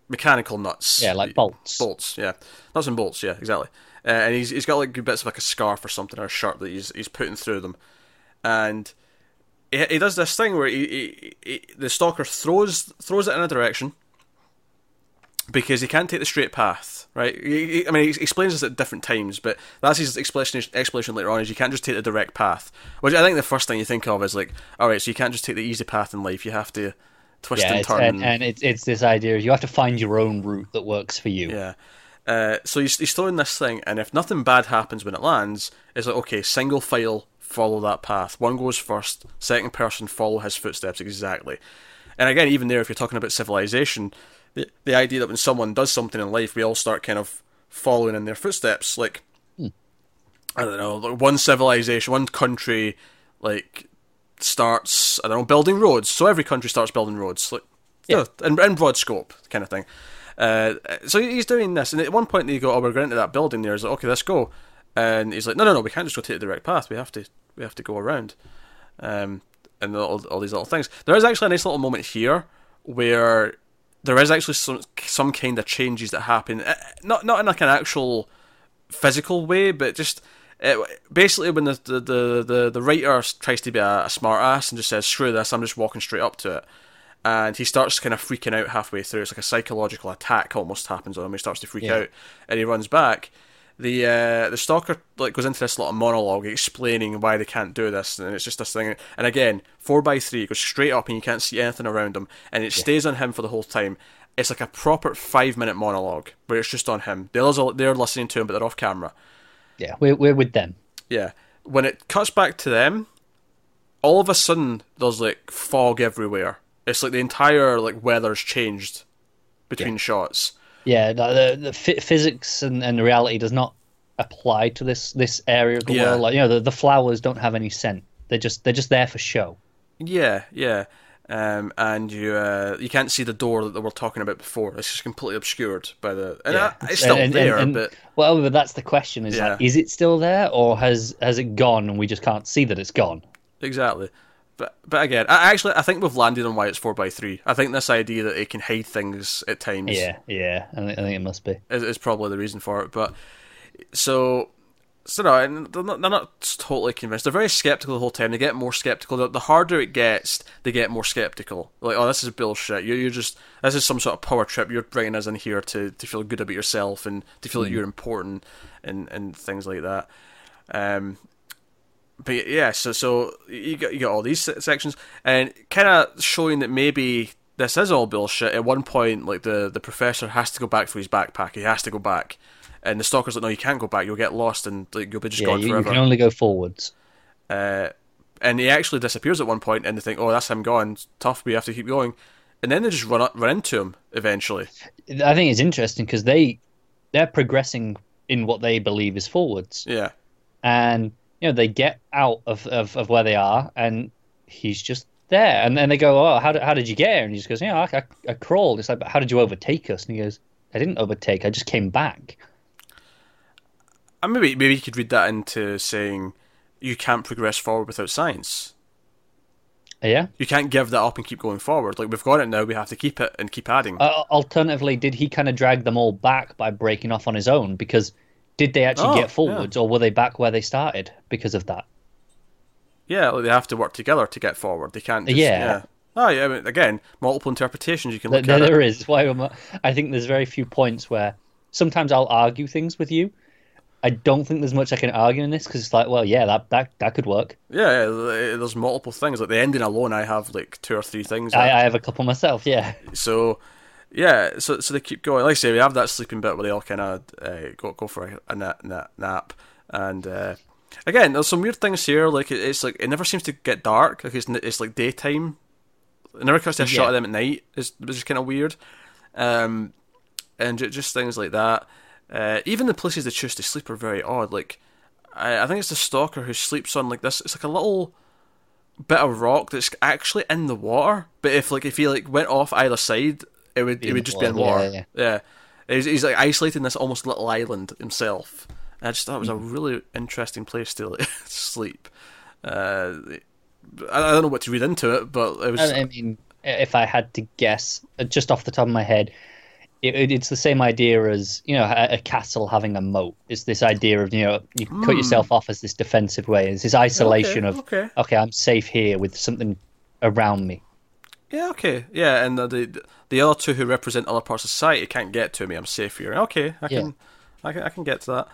mechanical nuts.
Yeah, like bolts.
Bolts, yeah, nuts and bolts. Yeah, exactly. Uh, and he's he's got like bits of like a scarf or something or a shirt that he's he's putting through them, and he, he does this thing where he, he, he the stalker throws throws it in a direction because he can't take the straight path, right? He, I mean, he explains this at different times, but that's his explanation, explanation later on is you can't just take the direct path, which I think the first thing you think of is like, all right, so you can't just take the easy path in life, you have to twist
yeah,
and turn.
And, and it's, it's this idea you have to find your own route that works for you.
Yeah. Uh, so he's, he's throwing this thing, and if nothing bad happens when it lands, it's like, okay, single file, follow that path. One goes first, second person, follow his footsteps exactly. And again, even there, if you're talking about civilization, the, the idea that when someone does something in life, we all start kind of following in their footsteps. Like,
Hmm.
I don't know, like one civilization, one country, like, starts, I don't know, building roads. So every country starts building roads. Like,
Yeah.
yeah, in, in broad scope, kind of thing. Uh, so he's doing this, and at one point they go, "Oh, we're going to that building." There, he's like, "Okay, let's go," and he's like, "No, no, no, we can't just go take the direct path. We have to, we have to go around." Um, and all, all these little things. There is actually a nice little moment here where there is actually some some kind of changes that happen, Uh, not not in like an actual physical way, but just. uh basically, when the, the, the, the, the writer tries to be a, a smart ass and just says, screw this, I'm just walking straight up to it, and he starts kind of freaking out halfway through. It's like a psychological attack almost happens on him. He starts to freak
Yeah.
out, and he runs back. The uh, the stalker like goes into this little monologue explaining why they can't do this, and it's just this thing. And again, four by three goes straight up, and you can't see anything around him, and it stays on him for the whole time. It's like a proper five minute monologue where it's just on him. The others are they're listening to him, but they're off camera.
Yeah, we're we're with them.
Yeah. When it cuts back to them, all of a sudden there's like fog everywhere. It's like the entire like weather's changed between shots.
Yeah, the the, the phy- physics and, and reality does not apply to this this area of the
Yeah.
world. Like you know, the, the flowers don't have any scent. They're just they're just there for show.
Yeah, yeah. Um, and you uh, you can't see the door that they were talking about before. It's just completely obscured by the. And
Yeah.
it's still
And- and-
there,
and-
but
Well, but that's the question: is like, is it still there, or has has it gone and we just can't see that it's gone?
exactly. But but again, I actually I think we've landed on why it's four by three. I think this idea that it can hide things at times.
Yeah, yeah. I think, I think it must be.
is, is probably the reason for it. But so, so no, and they're not, they're not totally convinced. They're very skeptical the whole time. They get more skeptical. The, the harder it gets, they get more skeptical. Like, oh, this is bullshit. You're, you're just this is some sort of power trip. You're bringing us in here to, to feel good about yourself and to feel that you're important and and things like that. Um, but yeah, so so you got you got all these sections and kind of showing that maybe this is all bullshit. At one point, like the the professor has to go back for his backpack. He has to go back, and the stalker's like, "No, you can't go back. You'll get lost and like you'll be just
Yeah,
gone
you, you can only go forwards.
Uh, and he actually disappears at one point, and they think, "Oh, that's him gone. Tough. We have to keep going." And then they just run up, run into him eventually.
I think it's interesting because they they're progressing in what they believe is forwards,
Yeah,
and you know they get out of, of, of where they are, and he's just there, and then they go, "Oh, how did, how did you get here?" And he just goes, "Yeah, I, I, I crawled." It's like, "But how did you overtake us?" And he goes, "I didn't overtake. I just came back."
and maybe maybe you could read that into saying you can't progress forward without science.
Yeah.
You can't give that up and keep going forward. Like we've got it now, we have to keep it and keep adding.
Uh, alternatively, did he kind of drag them all back by breaking off on his own? Because did they actually
Oh,
get forwards, or were they back where they started because of that?
Yeah, like they have to work together to get forward. They can't. Just,
Yeah.
yeah. Oh yeah. I mean, again, multiple interpretations you can
There,
look at.
there
it.
is. Why I'm, I think there's very few points where sometimes I'll argue things with you. I don't think there's much I can argue in this because it's like, well, yeah, that, that that could work.
Yeah, yeah, eh, there's multiple things. Like the ending alone, I have like two or three things.
I, I have a couple myself. Yeah.
So, yeah, so so they keep going. Like I say, we have that sleeping bit where they all kind of uh, go go for a, a nap, nap, nap. and uh, again, there's some weird things here. Like it, it's like it never seems to get dark. Like it's it's like daytime. It never cuts to a shot of them at night. It's, it's just kind of weird, um, and ju- just things like that. Uh, even the places they choose to sleep are very odd. Like I, I think it's the stalker who sleeps on like this. It's like a little bit of rock that's actually in the water. But if like if he like went off either side, it would it would just be in
war.
water.
yeah,
Yeah, He's, he's like isolating this almost little island himself. And I just thought it was a
Mm-hmm.
really interesting place to like, sleep. Uh, I, I don't know what to read into it, but it was
I, mean, if I had to guess, uh, just off the top of my head, it, it- it's the same idea as you know a, a castle having a moat. It's this idea of you know you cut yourself off as this defensive way. It's this isolation
Hmm. Okay,
of
okay.
I'm safe here with something around me.
Yeah, okay, yeah. And the, the the other two who represent other parts of society can't get to me. I'm safe here. Okay, I
Yeah.
can, I can, I can get to that.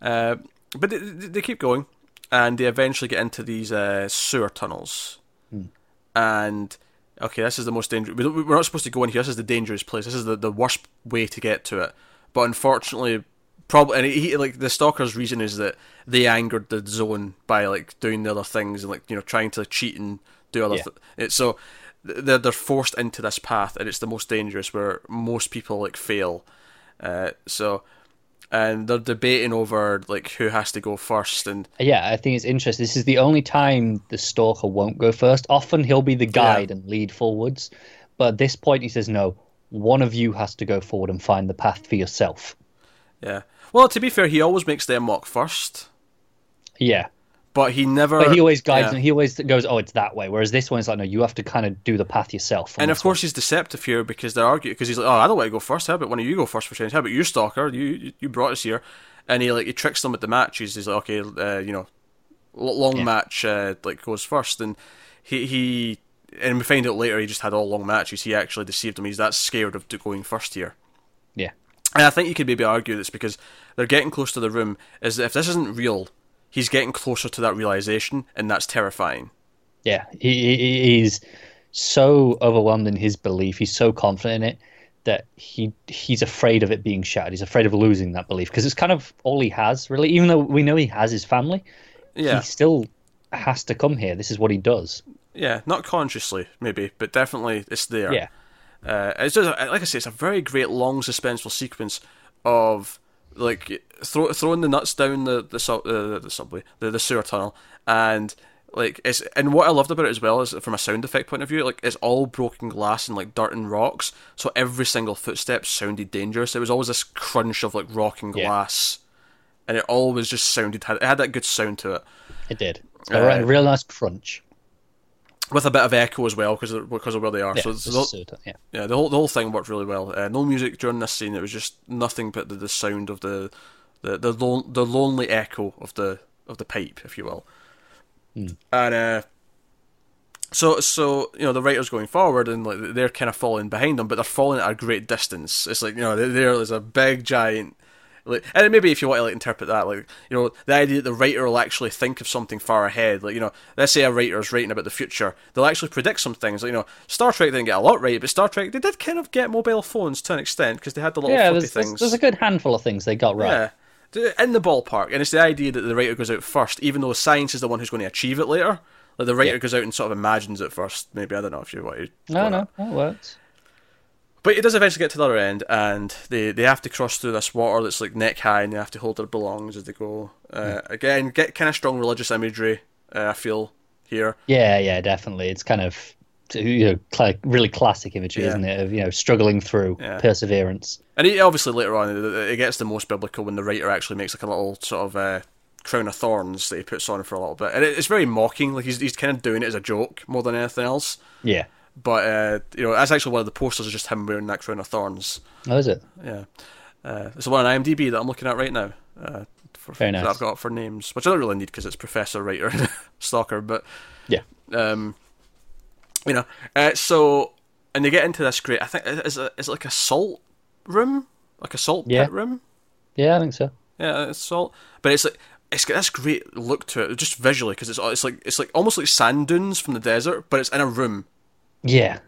Uh, but they, they keep going, and they eventually get into these uh, sewer tunnels. And okay, this is the most dangerous. We're not supposed to go in here. This is the dangerous place. This is the, the worst way to get to it. but unfortunately, probably and he like the stalker's reason is that they angered the zone by like doing the other things and like you know trying to cheat and do other.
Yeah.
Th- it's so they're they're forced into this path, and it's the most dangerous where most people like fail. Uh, so. And they're debating over like who has to go first, and
Yeah, I think it's interesting. This is the only time the stalker won't go first. Often he'll be the guide and lead forwards, but at this point he says no. One of you has to go forward and find the path for yourself.
yeah. Well, to be fair, he always makes them walk first,
Yeah,
but he never.
but he always guides
yeah.
them. He always goes, "Oh, it's that way." Whereas this one's like, "No, you have to kind of do the path yourself."
And of course, he's deceptive here because they're arguing. Because he's like, "Oh, I don't want to go first. How about one of you go first for change? How about you, stalker? You you- brought us here." And he like he tricks them at the matches. He's like, "Okay, uh, you know, long
Yeah.
match uh, like goes first. And he he and we find out later he just had all long matches. He actually deceived them. He's that scared of going first here.
Yeah,
And I think you could maybe argue this because they're getting close to the room. Is that if this isn't real, he's getting closer to that realization, and that's terrifying.
yeah. He, he he's so overwhelmed in his belief. He's so confident in it that he he's afraid of it being shattered. He's afraid of losing that belief because it's kind of all he has, really. Even though we know he has his family,
Yeah,
he still has to come here. This is what he does.
yeah, not consciously maybe, but definitely it's there.
Yeah.
Uh, it's just like I say, it's a very great long suspenseful sequence of like throw, throwing the nuts down the the, sub, uh, the subway, the, the sewer tunnel, and like it's and what I loved about it as well is from a sound effect point of view, like it's all broken glass and like dirt and rocks, so every single footstep sounded dangerous. It was always this crunch of like rocking
Yeah.
glass, and it always just sounded it had that good sound to it.
It did. So a real nice crunch.
With a bit of echo as well because of, because of where they are.
Yeah,
so, so
so- yeah.
Yeah, the whole the whole thing worked really well. Uh, no music during this scene. It was just nothing but the, the sound of the the the, lon- the lonely echo of the of the pipe, if you will. And uh, so so you know the writers going forward and like they're kind of falling behind them, but they're falling at a great distance. It's like you know there- there is a big giant. Like, and maybe if you want to like interpret that, like you know, the idea that the writer will actually think of something far ahead, like you know, let's say a writer is writing about the future, they'll actually predict some things. Like, you know, Star Trek didn't get a lot right, but Star Trek they did kind of get mobile phones to an extent because they had the little
Yeah,
flippy
there's, there's,
things.
there's a good handful of things they got right.
Yeah, in the ballpark, and it's the idea that the writer goes out first, even though science is the one who's going to achieve it later. Like the writer
Yeah.
goes out and sort of imagines it first. Maybe I don't know if you want to.
No, no,
that.
that works.
But it does eventually get to the other end, and they, they have to cross through this water that's like neck high, and they have to hold their belongings as they go. Uh, again, get kind of strong religious imagery. Uh, I feel here.
Yeah, yeah, definitely. It's kind of you know really classic imagery,
Yeah.
isn't it? Of you know struggling through
Yeah.
perseverance.
And obviously later on, it, it gets the most biblical when the writer actually makes like a little sort of uh, crown of thorns that he puts on for a little bit, and it, it's very mocking. Like he's he's kind of doing it as a joke more than anything else.
Yeah.
But uh, you know, that's actually one of the posters is just him wearing that crown of thorns.
Oh, is it?
Yeah, uh, it's the one on IMDb that I'm looking at right now. Uh, for,
Very
that. I've got for names, which I don't really need because it's Professor Writer Stalker. But
Yeah.
um, you know, uh, so and they get into this great. I think is it, is it like a salt room, like a salt
Yeah.
pit room.
Yeah, I think so.
Yeah, it's salt, but it's like it's got this great look to it, just visually, because it's it's like it's like almost like sand dunes from the desert, but it's in a room.
Yeah.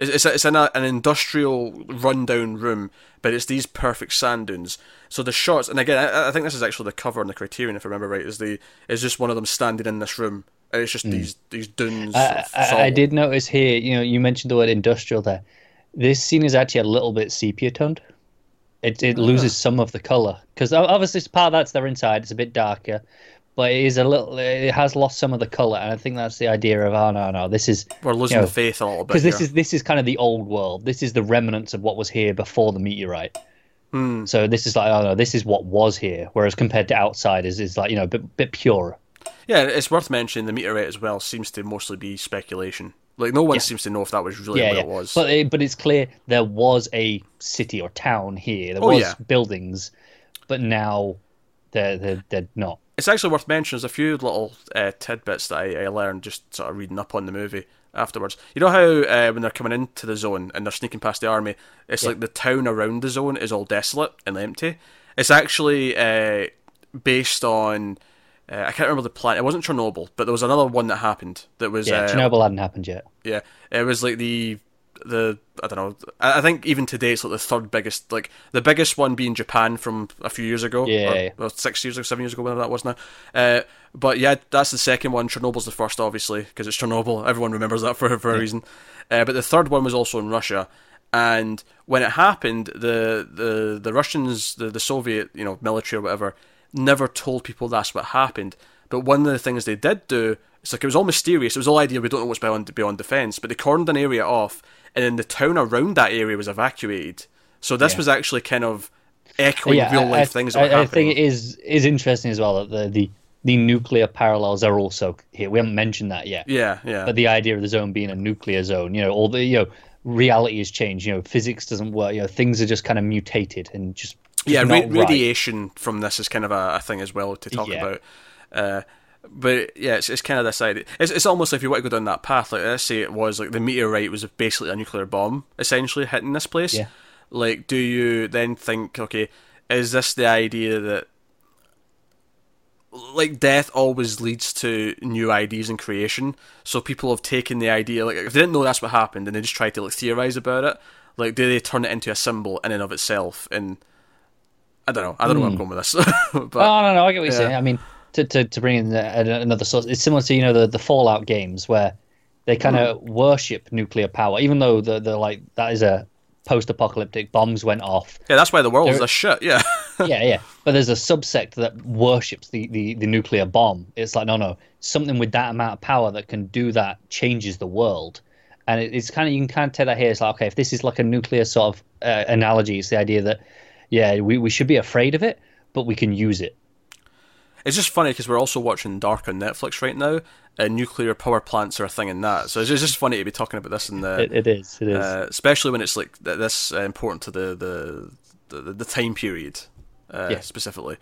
It's it's, it's in a, uh, an industrial rundown room, but it's these perfect sand dunes. So the shots, and again, I, I think this is actually the cover and the Criterion, if I remember right, is the is just one of them standing in this room, and it's just hmm. these these dunes.
I, I. I did notice here. You know, you mentioned the word industrial there. This scene is actually a little bit sepia toned. It it ah. loses some of the color because obviously it's part of that's their inside. It's a bit darker, but it is a little. It has lost some of the color, and I think that's the idea of oh no no this is
We're losing
you know,
the faith a little bit
because this is this is kind of the old world. This is the remnants of what was here before the meteorite.
Hmm.
So this is like oh no, this is what was here. Whereas compared to outsiders, is like you know a bit, bit purer.
Yeah, it's worth mentioning the meteorite as well seems to mostly be speculation. Like no one
Yeah.
seems to know if that was really
yeah,
what
yeah.
it was.
But it, but it's clear there was a city or town here. There
Oh,
was buildings, but now they're they're, they're not.
It's actually worth mentioning. There's a few little uh, tidbits that I, I learned just sort of reading up on the movie afterwards. You know how uh, when they're coming into the zone and they're sneaking past the army, it's
Yeah.
like the town around the zone is all desolate and empty. It's actually uh, based on uh, I can't remember the planet. It wasn't Chernobyl, but there was another one that happened that was
Yeah,
uh,
Chernobyl hadn't happened yet.
yeah, it was like the the I don't know. I think even today it's like the third biggest. Like the biggest one being Japan from a few years ago.
Yeah,
or, or six years ago, seven years ago, whatever that was now. Uh, but yeah, that's the second one. Chernobyl's the first, obviously, because it's Chernobyl. Everyone remembers that for for a reason. Uh, but the third one was also in Russia, and when it happened, the the the Russians, the the Soviet, you know, military or whatever, never told people that's what happened. But one of the things they did do, it's like it was all mysterious. It was all idea we don't know what's beyond beyond defense. But they cordoned an area off, and then the town around that area was evacuated. So this
Yeah.
was actually kind of echoing real life
I,
things that
I, I think it is is interesting as well that the, the the nuclear parallels are also here. We haven't mentioned that yet.
yeah, yeah.
But the idea of the zone being a nuclear zone, you know, all the you know reality has changed. You know, physics doesn't work. You know, things are just kind of mutated and just, just
yeah, ra-
right.
radiation from this is kind of a, a thing as well to talk
Yeah.
about. Uh, but yeah, it's, it's kind of this idea. It's, it's almost like if you want to go down that path, like let's say it was like the meteorite was basically a nuclear bomb essentially hitting this place.
Yeah.
Like, do you then think, okay, is this the idea that like death always leads to new ideas and creation? So people have taken the idea, like if they didn't know that's what happened, and they just try to like theorize about it. Like, do they turn it into a symbol in and of itself? And I don't know. I don't know where I'm hmm. going with this. but
Oh no, no, I get what you're
Yeah.
saying. I mean, to, to, to bring in another source, it's similar to you know the, the Fallout games where they kind of
Hmm.
worship nuclear power, even though the the like that is a post-apocalyptic bombs went off.
yeah, that's why the world is
There-
a shit. Yeah.
yeah, yeah. But there's a subsect that worships the, the, the nuclear bomb. It's like no, no, something with that amount of power that can do that changes the world. And it, it's kind of you can kind of take that here. It's like okay, if this is like a nuclear sort of uh, analogy, it's the idea that yeah, we, we should be afraid of it, but we can use it.
It's just funny because we're also watching Dark on Netflix right now, and nuclear power plants are a thing in that. So it's just- funny to be talking about this in the,
It, it is. It is.
uh, especially when it's like th- this uh, important to the the, the, the time period uh,
Yeah.
specifically.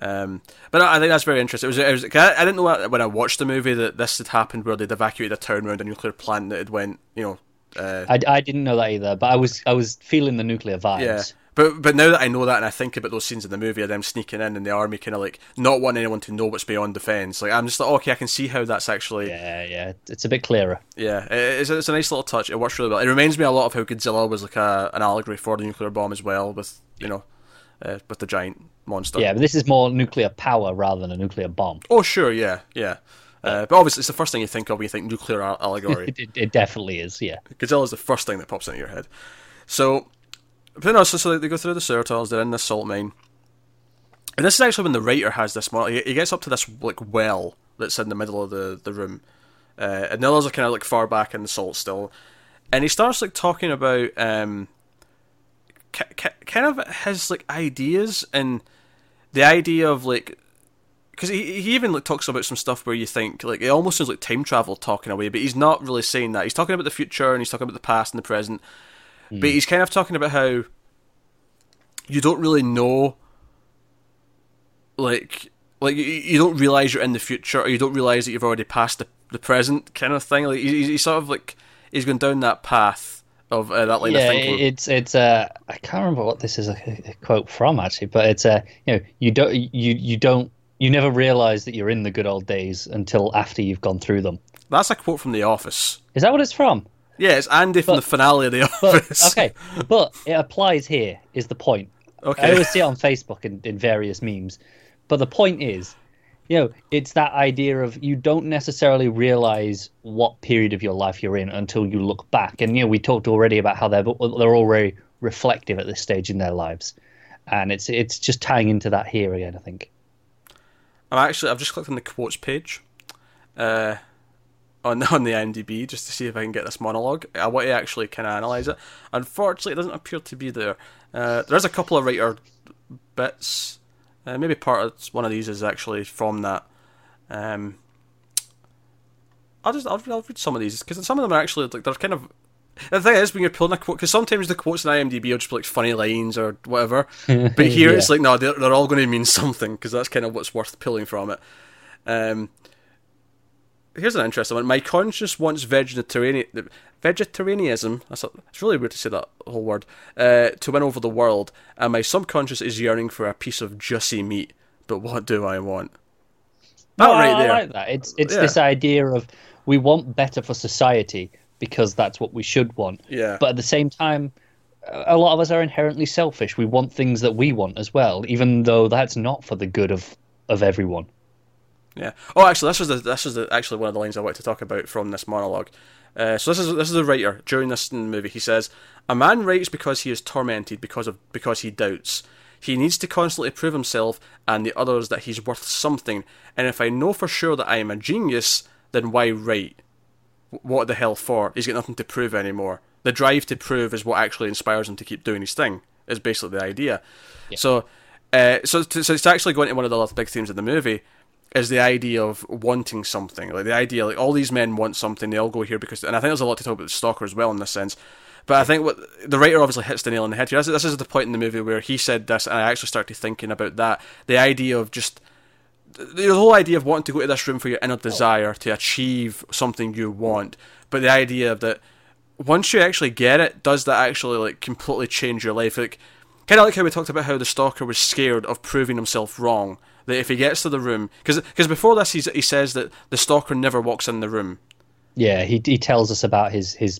Um, but I I think that's very interesting. It was, it was I, I didn't know that when I watched the movie that this had happened where they'd evacuated a town around a nuclear plant that had went, you know, uh,
I, I didn't know that either, but I was I was feeling the nuclear vibes.
Yeah. But but now that I know that and I think about those scenes in the movie of them sneaking in and the army kind of like not wanting anyone to know what's beyond defence, like I'm just like okay, I can see how that's actually
yeah, yeah. It's a bit clearer.
yeah, it's, it's a nice little touch. It works really well. It reminds me a lot of how Godzilla was like a, an allegory for the nuclear bomb as well, with you know, uh, with the giant monster.
Yeah, but this is more nuclear power rather than a nuclear bomb.
Oh sure, yeah, yeah. Uh, but obviously, it's the first thing you think of when you think nuclear allegory.
It, it, it definitely is. Yeah.
Godzilla is the first thing that pops into your head. So, but no, so, so they go through the sewer tunnels. They're in the salt mine, and this is actually when the writer has this model. He, he gets up to this like well that's in the middle of the the room, uh, and the others are kind of like far back in the salt still, and he starts like talking about um, ki- ki- kind of his like ideas and the idea of like because he, he even like talks about some stuff where you think like it almost sounds like time travel talking away, but he's not really saying that. He's talking about the future and he's talking about the past and the present, but he's kind of talking about how you don't really know, like like you, you don't realize you're in the future or you don't realize that you've already passed the the present kind of thing. Like he, he's sort of like he's going down that path of uh, that line of
yeah,
thinking.
it's it's uh, I can't remember what this is a, a quote from actually, but it's uh, you know, you don't you you don't you never realize that you're in the good old days until after you've gone through them.
That's a quote from The Office.
Is that what it's from?
Yeah, it's Andy from
But-
the finale of The
But
Office.
okay, but it applies here. Is the point?
Okay.
I always see it on Facebook and in various memes. But the point is, you know, it's that idea of you don't necessarily realize what period of your life you're in until you look back. And you know, we talked already about how they're they're already reflective at this stage in their lives, and it's it's just tying into that here again. I think.
I'm actually I've just clicked on the quotes page, uh, on on the IMDb just to see if I can get this monologue. I want to actually kind of analyze it. Unfortunately, it doesn't appear to be there. Uh, there's a couple of writer bits. Uh, maybe part of one of these is actually from that. Um, I'll just I'll, I'll read some of these because some of them are actually like they're kind of. The thing is, when you're pulling a quote, because sometimes the quotes in IMDb are just like funny lines or whatever, but here it's like no, they're, they're all going to mean something because that's kind of what's worth pulling from it. Um, here's an interesting one. My conscience wants vegetarian vegetarianism. That's a, it's really weird to say that whole word. Uh, to win over the world, and my subconscious is yearning for a piece of juicy meat. But what do I want? That
No,
right
I,
there.
I like that. It's it's
Yeah.
this idea of we want better for society, because that's what we should want.
Yeah.
But at the same time, a lot of us are inherently selfish. We want things that we want as well, even though that's not for the good of of everyone.
Yeah. Oh, actually, this is the this is the, actually one of the lines I wanted to talk about from this monologue. Uh, so this is this is the writer during this movie. He says, "A man writes because he is tormented because of because he doubts. He needs to constantly prove himself and the others that he's worth something. And if I know for sure that I am a genius, then why write? What the hell for? He's got nothing to prove anymore. The drive to prove is what actually inspires him to keep doing his thing. Is basically the idea. Yeah. So, uh, so to, so it's actually going to one of the big themes of the movie is the idea of wanting something. Like the idea, like all these men want something. They all go here because, and I think there's a lot to talk about the stalker as well in this sense. But I think what the writer obviously hits the nail on the head here. This, is the point in the movie where he said this, and I actually started thinking about that. The idea of just the whole idea of wanting to go to this room for your inner desire to achieve something you want, but the idea that once you actually get it, does that actually like completely change your life? Like, kind of like how we talked about how the stalker was scared of proving himself wrong. That if he gets to the room, because before this he's, he says that the stalker never walks in the room.
Yeah, he he tells us about his his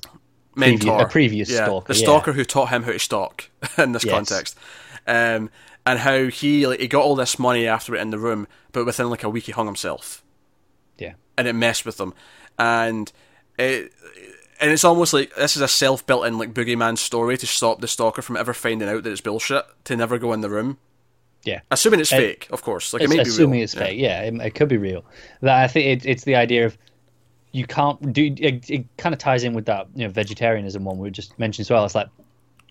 mentor,
previous, a previous
yeah,
stalker,
the
yeah.
stalker who taught him how to stalk in this
Yes.
context, um, and how he like, he got all this money after it in the room, but within like a week he hung himself,
Yeah,
and it messed with him, and it. And it's almost like this is a self-built-in like boogeyman story to stop the stalker from ever finding out that it's bullshit. To never go in the room,
yeah.
assuming it's
Uh,
fake, of course. Like it may be
assuming it's fake. Yeah, it, it could be real. That I think it, it's the idea of you can't do. It, it kind of ties in with that you know vegetarianism one we just mentioned as well. It's like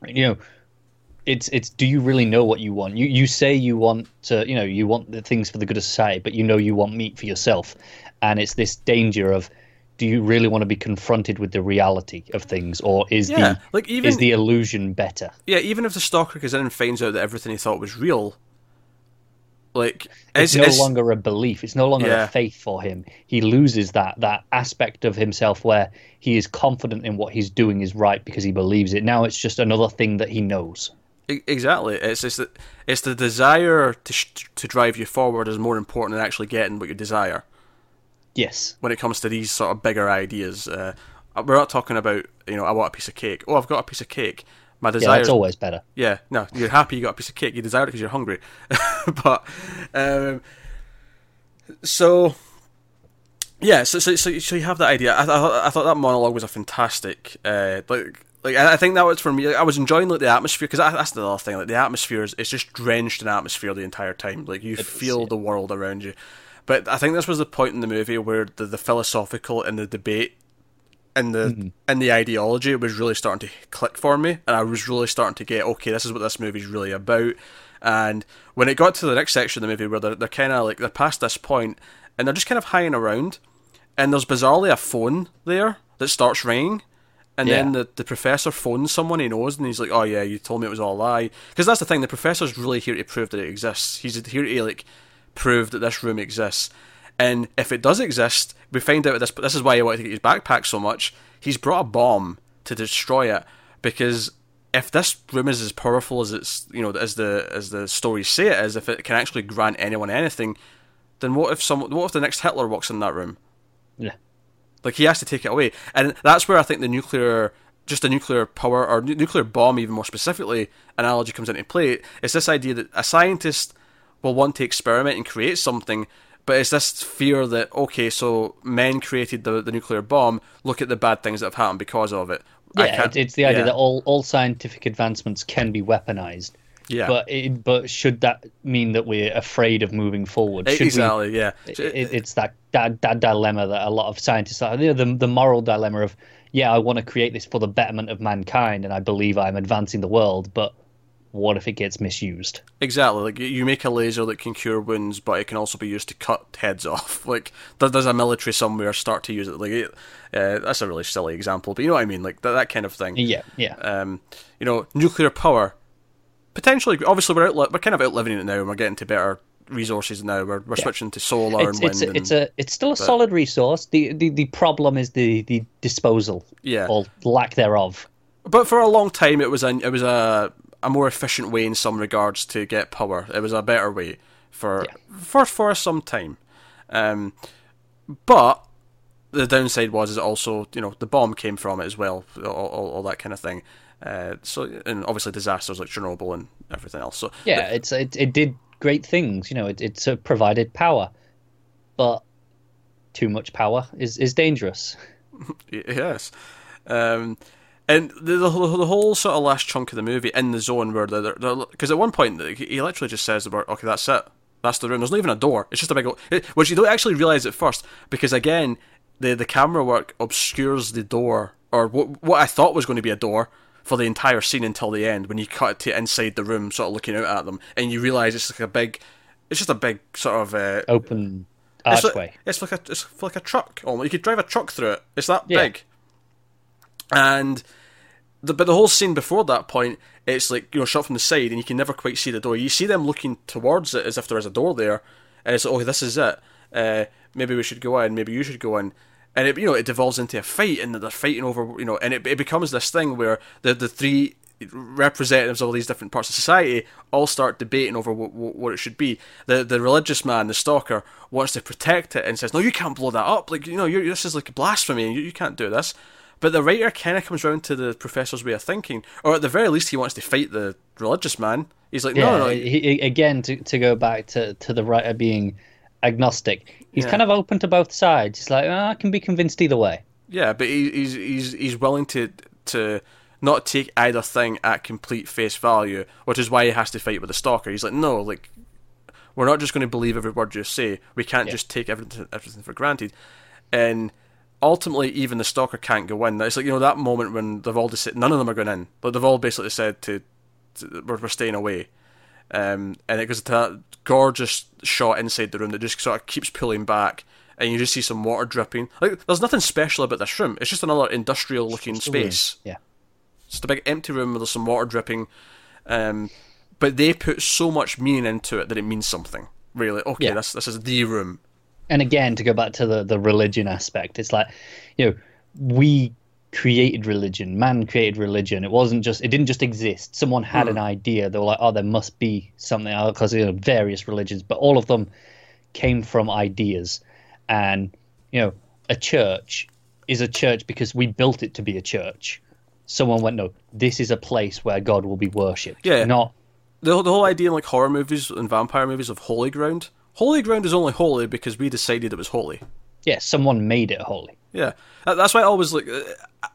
you know, it's it's do you really know what you want? You you say you want to you know you want the things for the good of society, but you know you want meat for yourself, and it's this danger of. Do you really want to be confronted with the reality of things, or is
Yeah,
the
like even
is the illusion better?
yeah, even if the stalker goes in and finds out that everything he thought was real, like
it's no longer a belief. It's no longer
Yeah.
a faith for him. He loses that that aspect of himself where he is confident in what he's doing is right because he believes it. Now it's just another thing that he knows.
Exactly. It's just that it's the desire to sh- to drive you forward is more important than actually getting what you desire.
Yes.
When it comes to these sort of bigger ideas, uh, we're not talking about you know I want a piece of cake. Oh, I've got a piece of cake. My
Yeah,
desire.
that's always better.
Yeah, no, you're happy you got a piece of cake. You desire it because you're hungry. but um, so yeah, so, so so so you have that idea. I, I, I thought that monologue was a fantastic uh, like. Like I think that was for me. I was enjoying like the atmosphere because that's the other thing. Like the atmosphere is it's just drenched in atmosphere the entire time. Like you feel
yeah.
the world around you. But I think this was the point in the movie where the, the philosophical and the debate and the mm-hmm. and the ideology it was really starting to click for me, and I was really starting to get okay. This is what this movie's really about. And when it got to the next section of the movie where they're, they're kind of like they're past this point and they're just kind of hanging around, and there's bizarrely a phone there that starts ringing. And then the, the professor phones someone he knows, and he's like, "Oh yeah, you told me it was all a lie." Because that's the thing. The professor's really here to prove that it exists. He's here to like prove that this room exists. And if it does exist, we find out this. This is why he wanted to get his backpack so much. He's brought a bomb to destroy it because if this room is as powerful as it's you know as the as the stories say it is, if it can actually grant anyone anything, then what if some what if the next Hitler walks in that room?
Yeah.
Like he has to take it away, and that's where I think the nuclear, just the nuclear power or nu- nuclear bomb, even more specifically, analogy comes into play. It's this idea that a scientist will want to experiment and create something, but it's this fear that okay, so men created the the nuclear bomb. Look at the bad things that have happened because of it.
Yeah,
can't-
it's the idea
yeah.
that all, all scientific advancements can be weaponized.
yeah,
But it, but should that mean that we're afraid of moving forward? Should we-
exactly, yeah.
it, it's that, that that dilemma that a lot of scientists are you know, the the moral dilemma of yeah I want to create this for the betterment of mankind and I believe I'm advancing the world but what if it gets misused
Exactly. Like you make a laser that can cure wounds, but it can also be used to cut heads off. Like there- there's a military somewhere start to use it. Like it, uh, that's a really silly example, but you know what I mean. Like that, that kind of thing.
yeah yeah
Um, you know, nuclear power. Potentially, obviously, we're outli- we're kind of outliving it now, and we're getting to better resources now. We're we're switching to solar
it's
and
it's
wind.
a,
and,
it's a it's still a solid resource the, the the problem is the the disposal
Yeah.
or lack thereof
But for a long time, it was a it was a a more efficient way in some regards to get power. It was a better way for
Yeah.
for for some time. Um, but the downside was is also you know the bomb came from it as well, all, all, all that kind of thing. Uh, so and obviously disasters like Chernobyl and everything else. So
yeah, it's it, it did great things. You know, it it's uh, provided power, but too much power is is dangerous.
yes. Um, and the, the, the whole sort of last chunk of the movie in the zone where they're because at one point he literally just says about okay that's it. That's the room. There's not even a door. It's just a big which you don't actually realize at first because again the the camera work obscures the door or what what I thought was going to be a door for the entire scene until the end when you cut to inside the room sort of looking out at them and you realize it's like a big it's just a big sort of uh,
open archway
it's like, it's like a it's like a truck almost. You could drive a truck through it. It's that yeah. big and the, but the whole scene before that point, it's like you know shot from the side, and you can never quite see the door. You see them looking towards it as if there is a door there, and it's like, oh, this is it. Uh, maybe we should go in. Maybe you should go in. And it you know it devolves into a fight, and they're fighting over you know, and it, it becomes this thing where the the three representatives of all these different parts of society all start debating over what, what, what, it should be. The the religious man, the stalker, wants to protect it and says, "No, you can't blow that up. Like you know, this is like blasphemy. You, you can't do this." But the writer kind of comes round to the professor's way of thinking, or at the very least, he wants to fight the religious man. He's like, no,
yeah,
no, no.
He, again, to to go back to to the writer being agnostic, he's yeah. kind of open to both sides. He's like, oh, I can be convinced either way.
Yeah, but he, he's he's he's willing to to not take either thing at complete face value, which is why he has to fight with the stalker. He's like, no, like we're not just going to believe every word you say. We can't yeah. just take everything everything for granted. And ultimately even the stalker can't go in. It's like you know that moment when they've all just none of them are going in, but they've all basically said to, to we're, we're staying away. Um, and it goes to that gorgeous shot inside the room that just sort of keeps pulling back, and you just see some water dripping. Like there's nothing special about this room. It's just another industrial looking space.
Yeah,
it's just a big empty room where there's some water dripping. Um, but they put so much meaning into it that it means something. Really, okay, yeah. this this is the room
and again to go back to the the religion aspect it's like you know we created religion man created religion. It wasn't just it didn't just exist. Someone had mm. an idea. They were like oh there must be something because you know various religions but all of them came from ideas. And you know a church is a church because we built it to be a church. Someone went no this is a place where god will be worshipped
yeah.
not
the, the whole idea in like horror movies and vampire movies of holy ground Holy ground is only holy because we decided it was holy.
Yeah, someone made it holy.
Yeah, that's why I always like. Uh,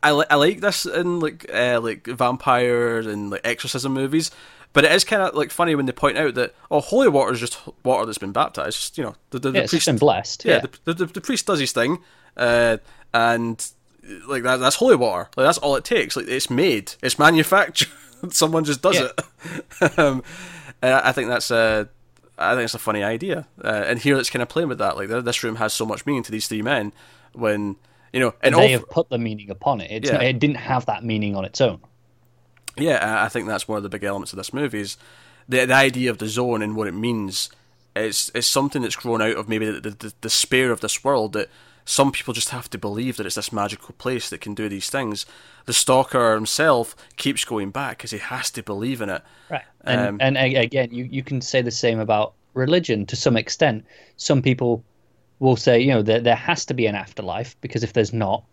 I, I like this in like uh, like vampires and like exorcism movies, but it is kind of like funny when they point out that oh, holy water is just water that's been baptized. Just, you know, the, the,
yeah,
the priest
been blessed.
Yeah, yeah. The, the, the, priest does his thing, uh, and like that, that's holy water. Like that's all it takes. Like it's made, it's manufactured. Someone just does yeah. it. um, I think that's uh, I think it's a funny idea, uh, and here it's kind of playing with that. Like this room has so much meaning to these three men when you know,
and, they have put the meaning upon it. Yeah. It didn't have that meaning on its own.
Yeah, I think that's one of the big elements of this movie is the, the idea of the zone and what it means. It's it's something that's grown out of maybe the, the, the despair of this world that some people just have to believe that it's this magical place that can do these things. The stalker himself keeps going back because he has to believe in it.
Right. And, um, and again, you, you can say the same about religion to some extent. Some people will say, you know, there, there has to be an afterlife because if there's not,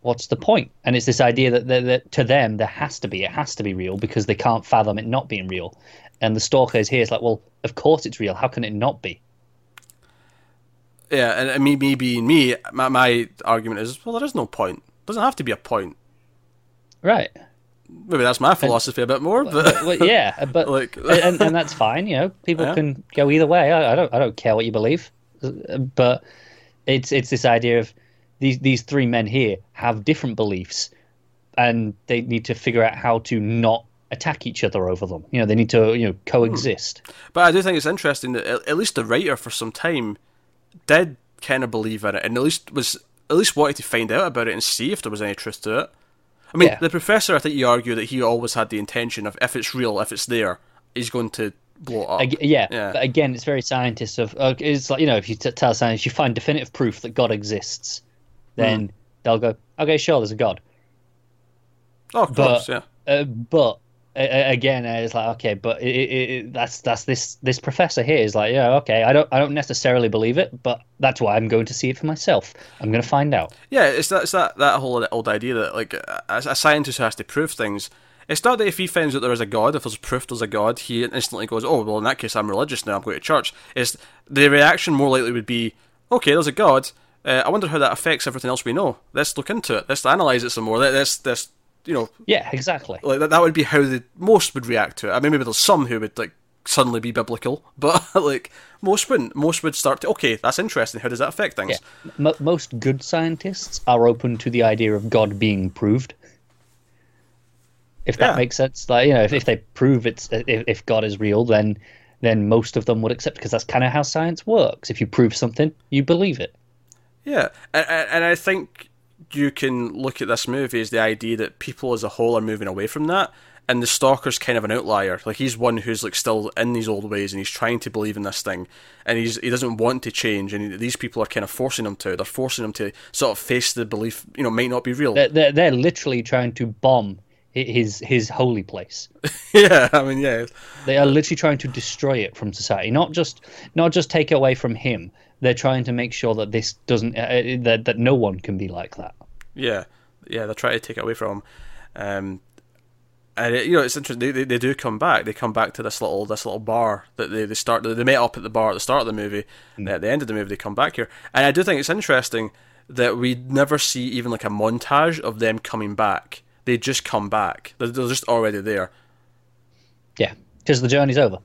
what's the point? And it's this idea that, that, that to them, there has to be, it has to be real because they can't fathom it not being real. And the stalker is here. It's like, well, of course it's real. How can it not be?
Yeah, and me, me being me, my, my argument is, well, there is no point. It doesn't have to be a point.
Right.
Maybe that's my philosophy and, a bit more, but
well, yeah, but like, and, and that's fine. You know, people yeah. can go either way. I, I, don't, I don't care what you believe, but it's it's this idea of these these three men here have different beliefs, and they need to figure out how to not attack each other over them. You know, they need to you know hmm. coexist.
But I do think it's interesting that at least the writer for some time did kind of believe in it, and at least was at least wanted to find out about it and see if there was any truth to it. I mean, yeah. the professor, I think you argue that he always had the intention of if it's real, if it's there, he's going to blow it up.
yeah, yeah. but again, it's very scientist of. Uh, it's like you know, if you t- tell scientists you find definitive proof that God exists, then mm. they'll go, okay, sure, there's a God.
Oh, of
but,
course, yeah.
Uh, but again, it's like okay, but it, it, that's that's this this professor here is like, yeah, okay, I don't I don't necessarily believe it, but that's why I'm going to see it for myself. I'm going to find out.
Yeah, it's that it's that that whole old idea that like a, a scientist has to prove things. It's not that if he finds out there is a god, if there's proof there's a god, he instantly goes, "Oh, well, in that case, I'm religious now. I'm going to church." It's the reaction more likely would be, "Okay, there's a god. Uh, I wonder how that affects everything else we know. Let's look into it. Let's analyze it some more. Let's let's you know,
Yeah, exactly.
like that, that would be how the most would react to it. I mean, maybe there's some who would like suddenly be biblical, but like most wouldn't. Most would start to okay, that's interesting. How does that affect things?
Yeah. Mo most good scientists are open to the idea of God being proved. If that
Yeah.
makes sense, like you know, if, if they prove it's if, if God is real, then then most of them would accept because that's kind of how science works. If you prove something, you believe it.
Yeah, and and I think you can look at this movie as the idea that people as a whole are moving away from that, and the Stalker's kind of an outlier. Like he's one who's like still in these old ways, and he's trying to believe in this thing, and he's he doesn't want to change, and these people are kind of forcing him to. They're forcing him to sort of face the belief, you know, might not be real.
They're they're, they're literally trying to bomb his his holy place.
yeah, I mean, yeah,
They are literally trying to destroy it from society, not just not just take it away from him. They're trying to make sure that this doesn't uh, that that no one can be like that.
Yeah, yeah, they're trying to take it away from. Um, and it, you know, it's interesting. They, they, they do come back. They come back to this little this little bar that they, they start. They met up at the bar at the start of the movie. And at the end of the movie, they come back here. And I do think it's interesting that we never see even like a montage of them coming back. They just come back. They're, they're just already there.
Yeah, because the journey's over.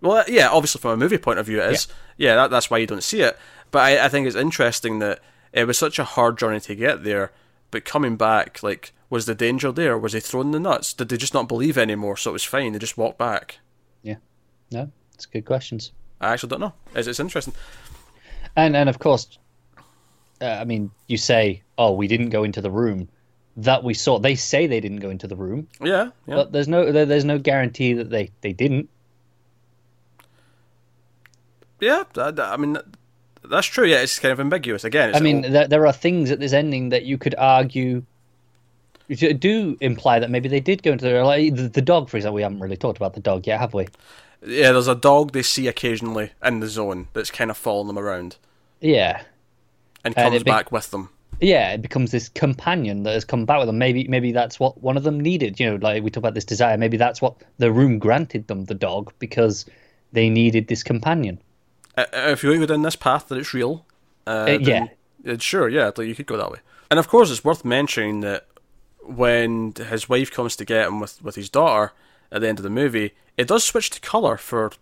Well, yeah, obviously from a movie point of view, it is. Yeah, that, that's why you don't see it. But I, I think it's interesting that it was such a hard journey to get there. But coming back, like, was the danger there? Was he thrown the nuts? Did they just not believe anymore? So it was fine. They just walked back.
Yeah, no, it's good questions.
I actually don't know. It's, it's interesting.
And and of course, uh, I mean, you say, oh, we didn't go into the room that we saw. They say they didn't go into the room,
Yeah, yeah.
but there's no there, there's no guarantee that they they didn't.
Yeah, that- I mean, that's true. Yeah, it's kind of ambiguous. Again, it's
I mean,
all-
there, there are things at this ending that you could argue do imply that maybe they did go into the like the, the dog, for example. We haven't really talked about the dog yet, have we?
yeah, there's a dog they see occasionally in the zone that's kind of following them around
Yeah,
and
And
comes
it be-
back with them.
yeah. It becomes this companion that has come back with them. Maybe maybe that's what one of them needed. You know, like we talk about this desire. Maybe that's what the room granted them, the dog, because they needed this companion.
Uh, if you're going to go down this path that it's real, uh,
Uh, yeah.
uh, sure, yeah, like you could go that way. And of course, it's worth mentioning that when his wife comes to get him with, with his daughter at the end of the movie, it does switch to color for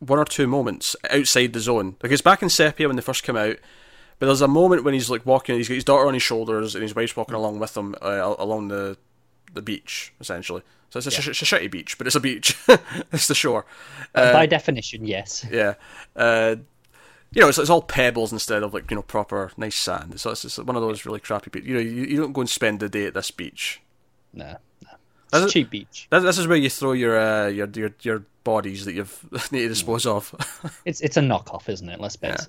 one or two moments outside the zone. Like it's back in sepia when they first come out, but there's a moment when he's like walking, he's got his daughter on his shoulders, and his wife's walking along with him uh, along the the beach essentially. So it's a, sh- it's a shitty beach, but it's a beach. it's the shore. Uh,
By definition, yes.
yeah. Uh, you know, it's, it's all pebbles instead of like you know proper nice sand. So it's, it's one of those really crappy beaches. You know, you, you don't go and spend the day at this beach.
No, no.
That's
It's
it-
cheap beach.
This, this is where you throw your uh, your your your bodies that you've need to dispose of.
It's it's a knockoff, isn't it? Let's face.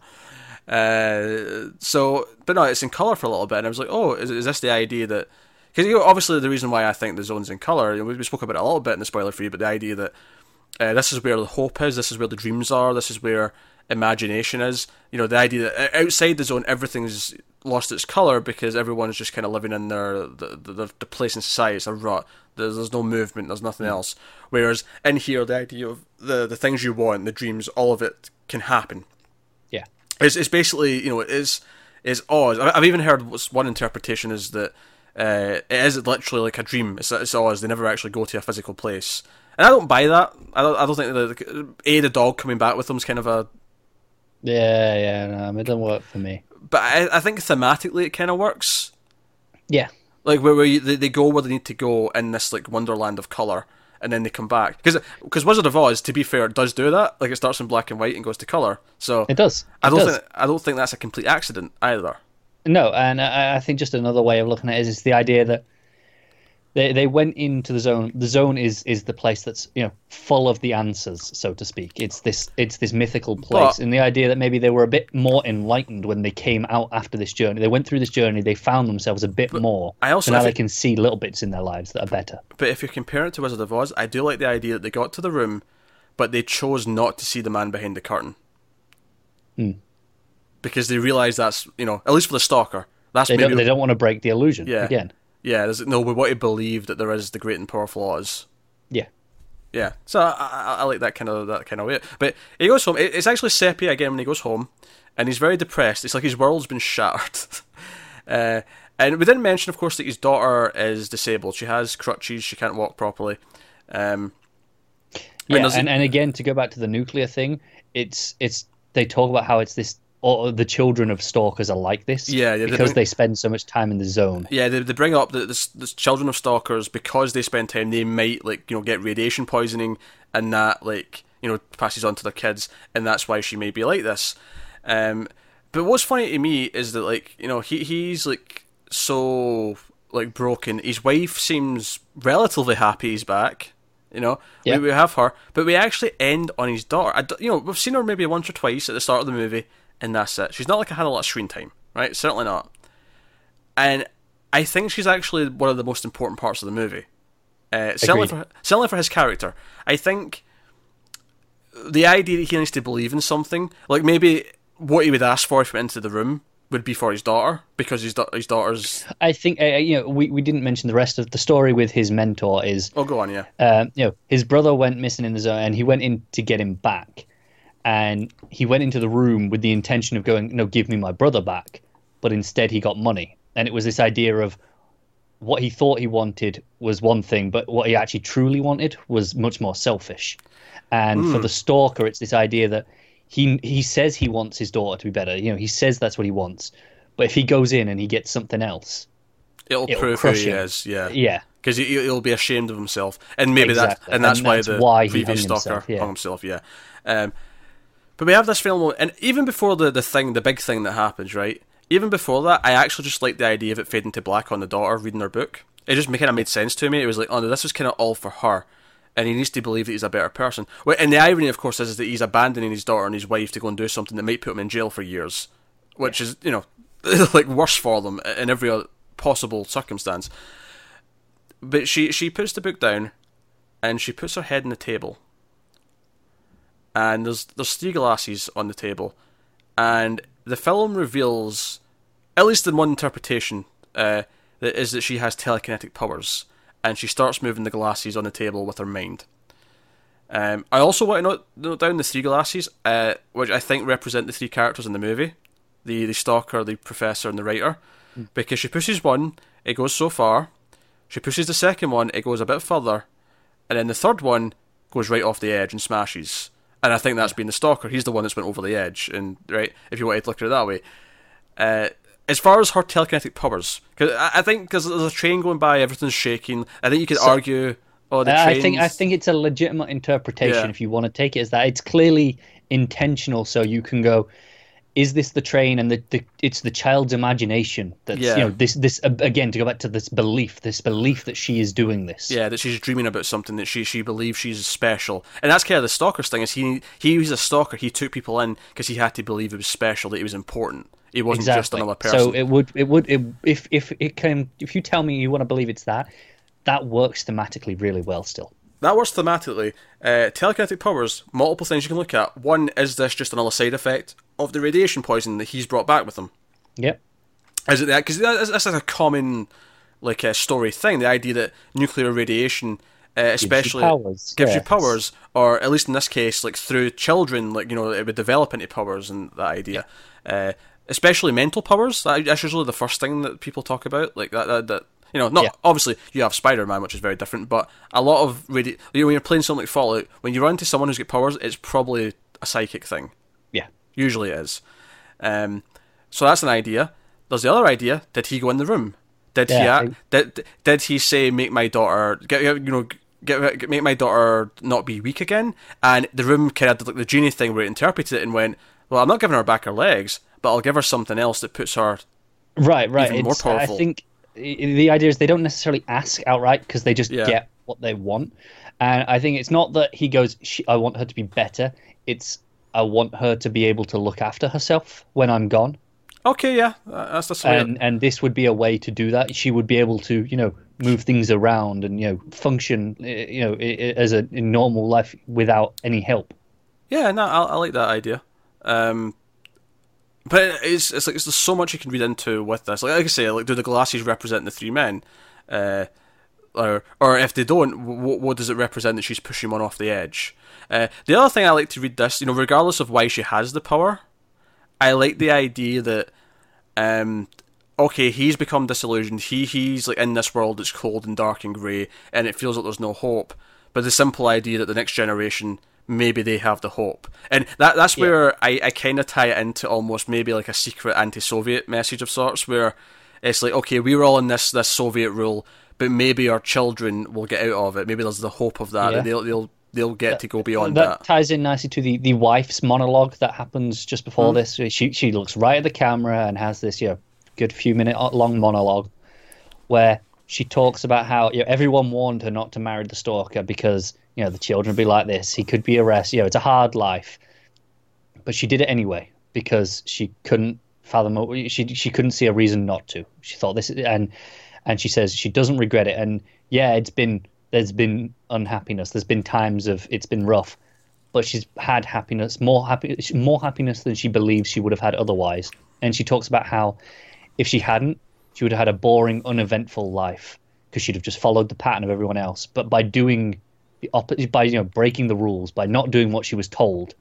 it.
Uh, so, but no, it's in color for a little bit, and I was like, oh, is, is this the idea that? Because you know, obviously the reason why I think the zone's in color, you know, we, spoke about it a little bit in the spoiler free, but the idea that uh, this is where the hope is, this is where the dreams are, this is where imagination is. You know, the idea that uh, outside the zone everything's lost its color because everyone's just kind of living in their the, the, the place in society. It's a rut. There's, there's no movement. There's nothing else. Whereas in here, the idea of the the things you want, the dreams, all of it can happen.
Yeah.
It's, it's basically you know it is is. I- I've even heard one interpretation is that uh, it is literally like a dream. It's, it's Oz. They never actually go to a physical place, and I don't buy that. I don't. I don't think that the, a the dog coming back with them is kind of a.
Yeah, yeah, no, it doesn't work for me.
But I, I think thematically it kind of works.
Yeah,
Like where, where you, they, they go where they need to go in this like wonderland of color, and then they come back because because Wizard of Oz, to be fair, does do that. Like it starts in black and white and goes to color. So
it does.
I don't
does.
think I don't think that's a complete accident either.
No, and I, I think just another way of looking at it is, is the idea that they they went into the zone. The zone is is the place that's you know full of the answers, so to speak. It's this it's this mythical place,
But-
and the idea that maybe they were a bit more enlightened when they came out after this journey. They went through this journey, they found themselves a bit more.
I also-
so now they
think-
can see little bits in their lives that are better.
But if you compare it to Wizard of Oz, I do like the idea that they got to the room, but they chose not to see the man behind the curtain.
Hmm.
Because they realize that's, you know, at least for the stalker, that's
They
maybe.
don't they don't want to break the illusion
Yeah.
again.
Yeah, there's, no, we want to believe that there is the great and powerful Oz.
Yeah.
Yeah, so I, I, I like that kind of that kind of way. But he goes home. It's actually sepia again when he goes home, and he's very depressed. It's like his world's been shattered. uh, and we didn't mention, of course, that his daughter is disabled. She has crutches. She can't walk properly. Um,
Yeah,
does
and, and again to go back to the nuclear thing, it's it's they talk about how it's this or the children of stalkers are like this.
Yeah, yeah,
because
don't-
they spend so much time in the zone.
yeah, they, they bring up that the, the children of stalkers because they spend time, they might like you know get radiation poisoning, and that like you know passes on to their kids, and that's why she may be like this. Um, but what's funny to me is that like you know he he's like so like broken. His wife seems relatively happy he's back. You know,
Yeah.
we, we have her, but we actually end on his daughter. I you know, we've seen her maybe once or twice at the start of the movie, and that's it. She's not like I had a lot of screen time, right? Certainly not. And I think she's actually one of the most important parts of the movie. Uh, certainly, for, certainly for his character. I think the idea that he needs to believe in something, like maybe what he would ask for if he went into the room, would be for his daughter because his da- his daughter's.
I think uh, you know we, we didn't mention the rest of the story with his mentor is
Oh, go on, yeah.
um, you know his brother went missing in the zone and he went in to get him back, and he went into the room with the intention of going no give me my brother back, but instead he got money and it was this idea of what he thought he wanted was one thing, but what he actually truly wanted was much more selfish. And for the stalker, it's this idea that he he says he wants his daughter to be better. You know, he says that's what he wants. But if he goes in and he gets something else,
It'll,
It'll
prove who
crush
he
him.
is, yeah.
yeah,
Because he, he'll be ashamed of himself, and maybe
Exactly.
that, and that's
And
why
that's
the
why
previous
hung
stalker
himself, yeah.
hung himself. Yeah, um, but we have this film, and even before the the thing, the big thing that happens, right? Even before that, I actually just liked the idea of it fading to black on the daughter reading her book. It just kind of made sense to me. It was like, oh no, this was kind of all for her, and he needs to believe that he's a better person. Well, and the irony, of course, is, is that he's abandoning his daughter and his wife to go and do something that might put him in jail for years, which is you know like worse for them in every possible circumstance. But she she puts the book down, and she puts her head on the table. And there's there's three glasses on the table, and the film reveals, at least in one interpretation, uh, that is that she has telekinetic powers, and she starts moving the glasses on the table with her mind. Um, I also want to note, note down the three glasses, uh, which I think represent the three characters in the movie the, the stalker, the professor, and the writer. Because she pushes one, it goes so far. She pushes the second one, it goes a bit further. And then the third one goes right off the edge and smashes. And I think that's been the stalker. He's the one that's went over the edge. And, right, if you wanted to look at it that way. Uh, as far as her telekinetic powers, because I, I think because there's a train going by, everything's shaking. I think you could argue, oh, the
I
train.
think I think it's a legitimate interpretation
Yeah.
if you want to take it as that. It's clearly intentional, so you can go. Is this the train and the, the it's the child's imagination that's
Yeah.
you know this this uh, again to go back to this belief this belief that she is doing this
Yeah, that she's dreaming about something that she she believes she's special, and that's kind of the stalker's thing. Is he he was a stalker? He took people in because he had to believe it was special, that he was important. He wasn't just another person.
so it would it would it, if if it can if you tell me you want to believe it's that that works thematically really well still
that works thematically. Uh, telekinetic powers, multiple things you can look at. One is this just another side effect of the radiation poison that he's brought back with him?
yep
Is it that? Because that's, that's like a common like a story thing. The idea that nuclear radiation, uh, especially
powers,
gives you powers, or at least in this case, like through children, like you know, it would develop into powers and that idea. Uh, especially mental powers. That, that's usually the first thing that people talk about. Like that, that, that you know, not
Yeah.
obviously you have Spider Man, which is very different, but a lot of radi- you know, when you're playing something like Fallout, when you run into someone who's got powers, it's probably a psychic thing.
yeah
Usually it is. Um, so that's an idea. There's the other idea. Did he go in the room? Did he
Yeah,
act, did did he say make my daughter get you know get, get make my daughter not be weak again? And the room kind of did like the genie thing where it interpreted it and went, well, I'm not giving her back her legs, but I'll give her something else that puts her.
Right, right.
even more
It's- I
powerful.
think the idea is they don't necessarily ask outright because they just
Yeah.
get what they want. And I think it's not that he goes, I want her to be better. It's, I want her to be able to look after herself when I'm gone.
Okay, yeah, uh, that's the way.
And and this would be a way to do that. She would be able to, you know, move things around and you know function, eh, you know, as a in normal life without any help.
Yeah, no, I, I like that idea. Um, but it's it's like there's so much you can read into with this. Like, like I say, like do the glasses represent the three men, uh, or or if they don't, what, what does it represent that she's pushing one off the edge? Uh, the other thing I like to read this, you know, regardless of why she has the power, I like the idea that, um, okay, he's become disillusioned. He he's like in this world that's cold and dark and grey, and it feels like there's no hope. But the simple idea that the next generation maybe they have the hope, and that that's
Yeah.
where I, I kind of tie it into almost maybe like a secret anti-Soviet message of sorts, where it's like okay, we were all in this this Soviet rule, but maybe our children will get out of it. Maybe there's the hope of that.
Yeah.
that they'll they'll they'll get to go beyond
that,
that.
ties in nicely to the, the wife's monologue that happens just before hmm. this. She she looks right at the camera and has this you know good few minute uh, long monologue where she talks about how you know everyone warned her not to marry the stalker because you know the children be like this. He could be arrested. You know it's a hard life, but she did it anyway because she couldn't fathom. She she couldn't see a reason not to. She thought this and and she says she doesn't regret it. And yeah, it's been there's been unhappiness. There's been times of it's been rough, but she's had happiness, more happy, more happiness than she believes she would have had otherwise. And she talks about how if she hadn't, she would have had a boring, uneventful life because she'd have just followed the pattern of everyone else. But by doing by you know breaking the rules, by not doing what she was told,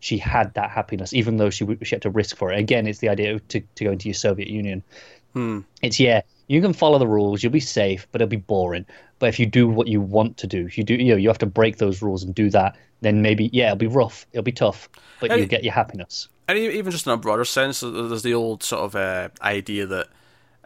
she had that happiness, even though she w- she had to risk for it. Again, it's the idea of to, to go into your Soviet Union. It's yeah, you can follow the rules, you'll be safe, but it'll be boring. But if you do what you want to do, if you do, you know, you have to break those rules and do that. Then maybe yeah, it'll be rough, it'll be tough, but
Hey.
you'll get your happiness.
And even just in a broader sense, there's the old sort of uh, idea that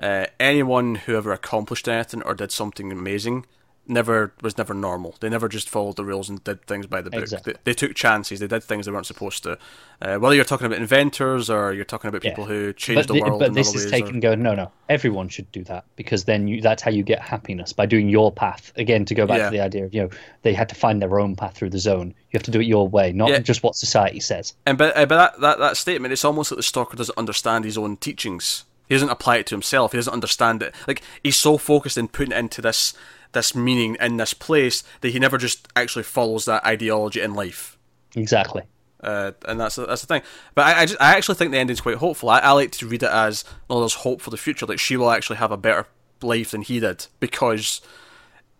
uh, anyone who ever accomplished anything or did something amazing never was never normal. They never just followed the rules and did things by the book.
Exactly.
They, they took chances. They did things they weren't supposed to. Uh, whether you're talking about inventors or you're talking about people who changed
but
the
thi-
world
but this is taking
or-
going no no everyone should do that because then you that's how you get happiness by doing your path again to go back
Yeah.
to the idea of you know they had to find their own path through the zone you have to do it your way not
Yeah.
just what society says
And but, uh, but that, that, that statement, it's almost like the stalker doesn't understand his own teachings. He doesn't apply it to himself. He doesn't understand it. Like he's so focused in putting it into this this meaning in this place that he never just actually follows that ideology in life.
exactly
Uh, and that's that's the thing. But I I, just, I actually think the ending's quite hopeful. I, I like to read it as well. There's hope for the future. Like she will actually have a better life than he did because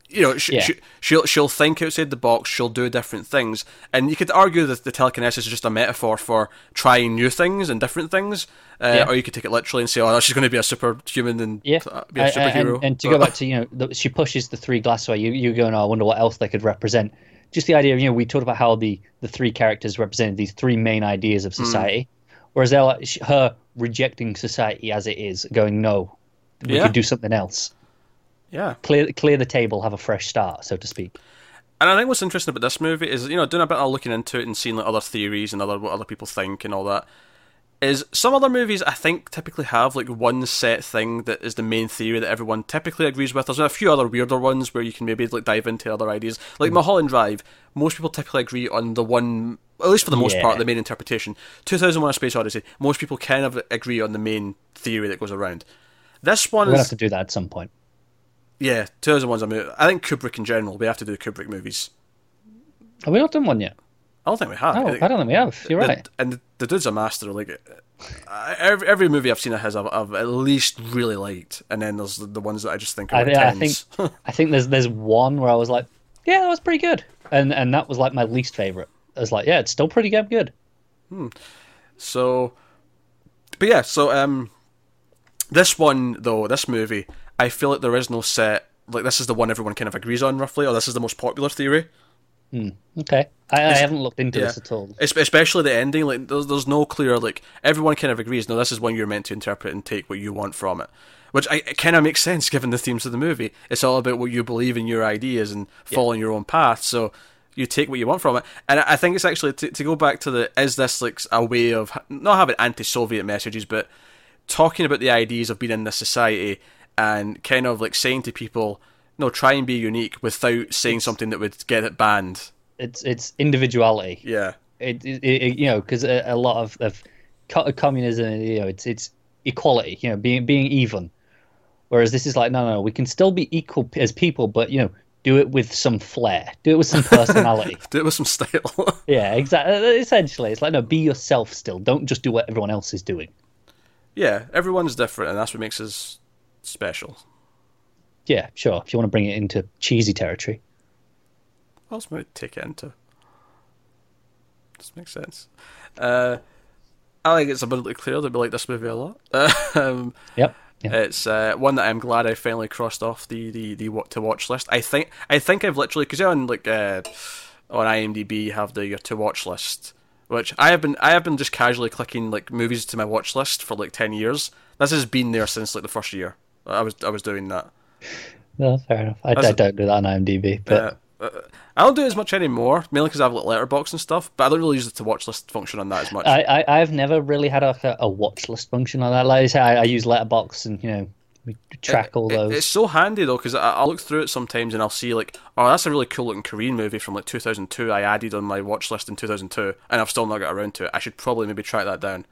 you know she,
Yeah.
she, she'll she'll think outside the box. She'll do different things, and you could argue that the telekinesis is just a metaphor for trying new things and different things. Uh,
Yeah.
Or you could take it literally and say, "Oh, she's going to be a superhuman and
yeah
be a superhero."
and, and to go back to you know the, she pushes the three glass away you you go oh, I wonder what else they could represent just the idea of you know we talked about how the the three characters represented these three main ideas of society whereas they're like her rejecting society as it is going no we
Yeah.
could do something else
yeah.
clear clear the table, have a fresh start, so to speak.
And I think what's interesting about this movie is, you know, doing a bit of looking into it and seeing like other theories and other what other people think and all that. Is some other movies I think typically have like one set thing that is the main theory that everyone typically agrees with. There's a few other weirder ones where you can maybe like dive into other ideas. Like hmm. Mulholland Drive, most people typically agree on the one, at least for the most
Yeah.
part, the main interpretation. 2001: A Space Odyssey, most people kind of agree on the main theory that goes around. This one
We're gonna
is
have to do that at some point.
Yeah, 2001's a movie. I think Kubrick in general. We have to do Kubrick movies.
Have we not done one yet?
I don't think we have.
Oh, I don't think we have. You're
the,
right.
And the, the dude's a master. Like every, every movie I've seen of his, I've, I've at least really liked, and then there's the, the ones that I just think are
I,
like
I think. I think there's there's one where I was like, yeah, that was pretty good, and and that was like my least favorite. I was like, yeah, it's still pretty damn good.
so, but yeah, so um, this one though, this movie, I feel like there is no set. Like this is the one everyone kind of agrees on roughly, or this is the most popular theory.
Hmm, okay, I, I haven't looked into
Yeah.
this at all.
Es- Especially the ending, like there's, there's no clear like everyone kind of agrees. No, this is one you're meant to interpret and take what you want from it, which I, kind of makes sense given the themes of the movie. It's all about what you believe in your ideas and following your own path. So you take what you want from it, and I I think it's actually to, to go back to the is this like a way of not having anti-Soviet messages, but talking about the ideas of being in this society and kind of like saying to people, no, try and be unique without saying something that would get it banned.
It's it's individuality.
Yeah,
It, it, it you know because a, a lot of, of communism you know it's it's equality you know being being even, whereas this is like no no we can still be equal as people but you know do it with some flair do it with some personality.
do it with some style.
yeah, exactly. Essentially, it's like no, be yourself still. Don't just do what everyone else is doing.
yeah, everyone's different, and that's what makes us special.
Yeah, sure. If you want to bring it into cheesy territory.
What else might take it into? This makes sense. Uh, I think it's abundantly clear that we like this movie a lot. um,
Yep. Yeah.
It's uh, one that I'm glad I finally crossed off the the, the what to watch list. I think I think I've literally because on like uh, on IMDb you have the your to watch list, which I have been I have been just casually clicking like movies to my watch list for like ten years. This has been there since like the first year. I was I was doing that.
No, fair enough. I, I don't do that on IMDb, but
Uh, uh, I don't do it as much anymore, mainly because I have like Letterboxd and stuff. But I don't really use the to watch list function on that as much.
I, I I've never really had a, a watch list function like that. Like I say, I, I use Letterboxd and you know we track all
It-
those.
it's so handy though because I, I look through it sometimes and I'll see like, oh, that's a really cool looking Korean movie from like 2002. I added on my watch list in 2002, and I've still not got around to it. I should probably maybe track that down.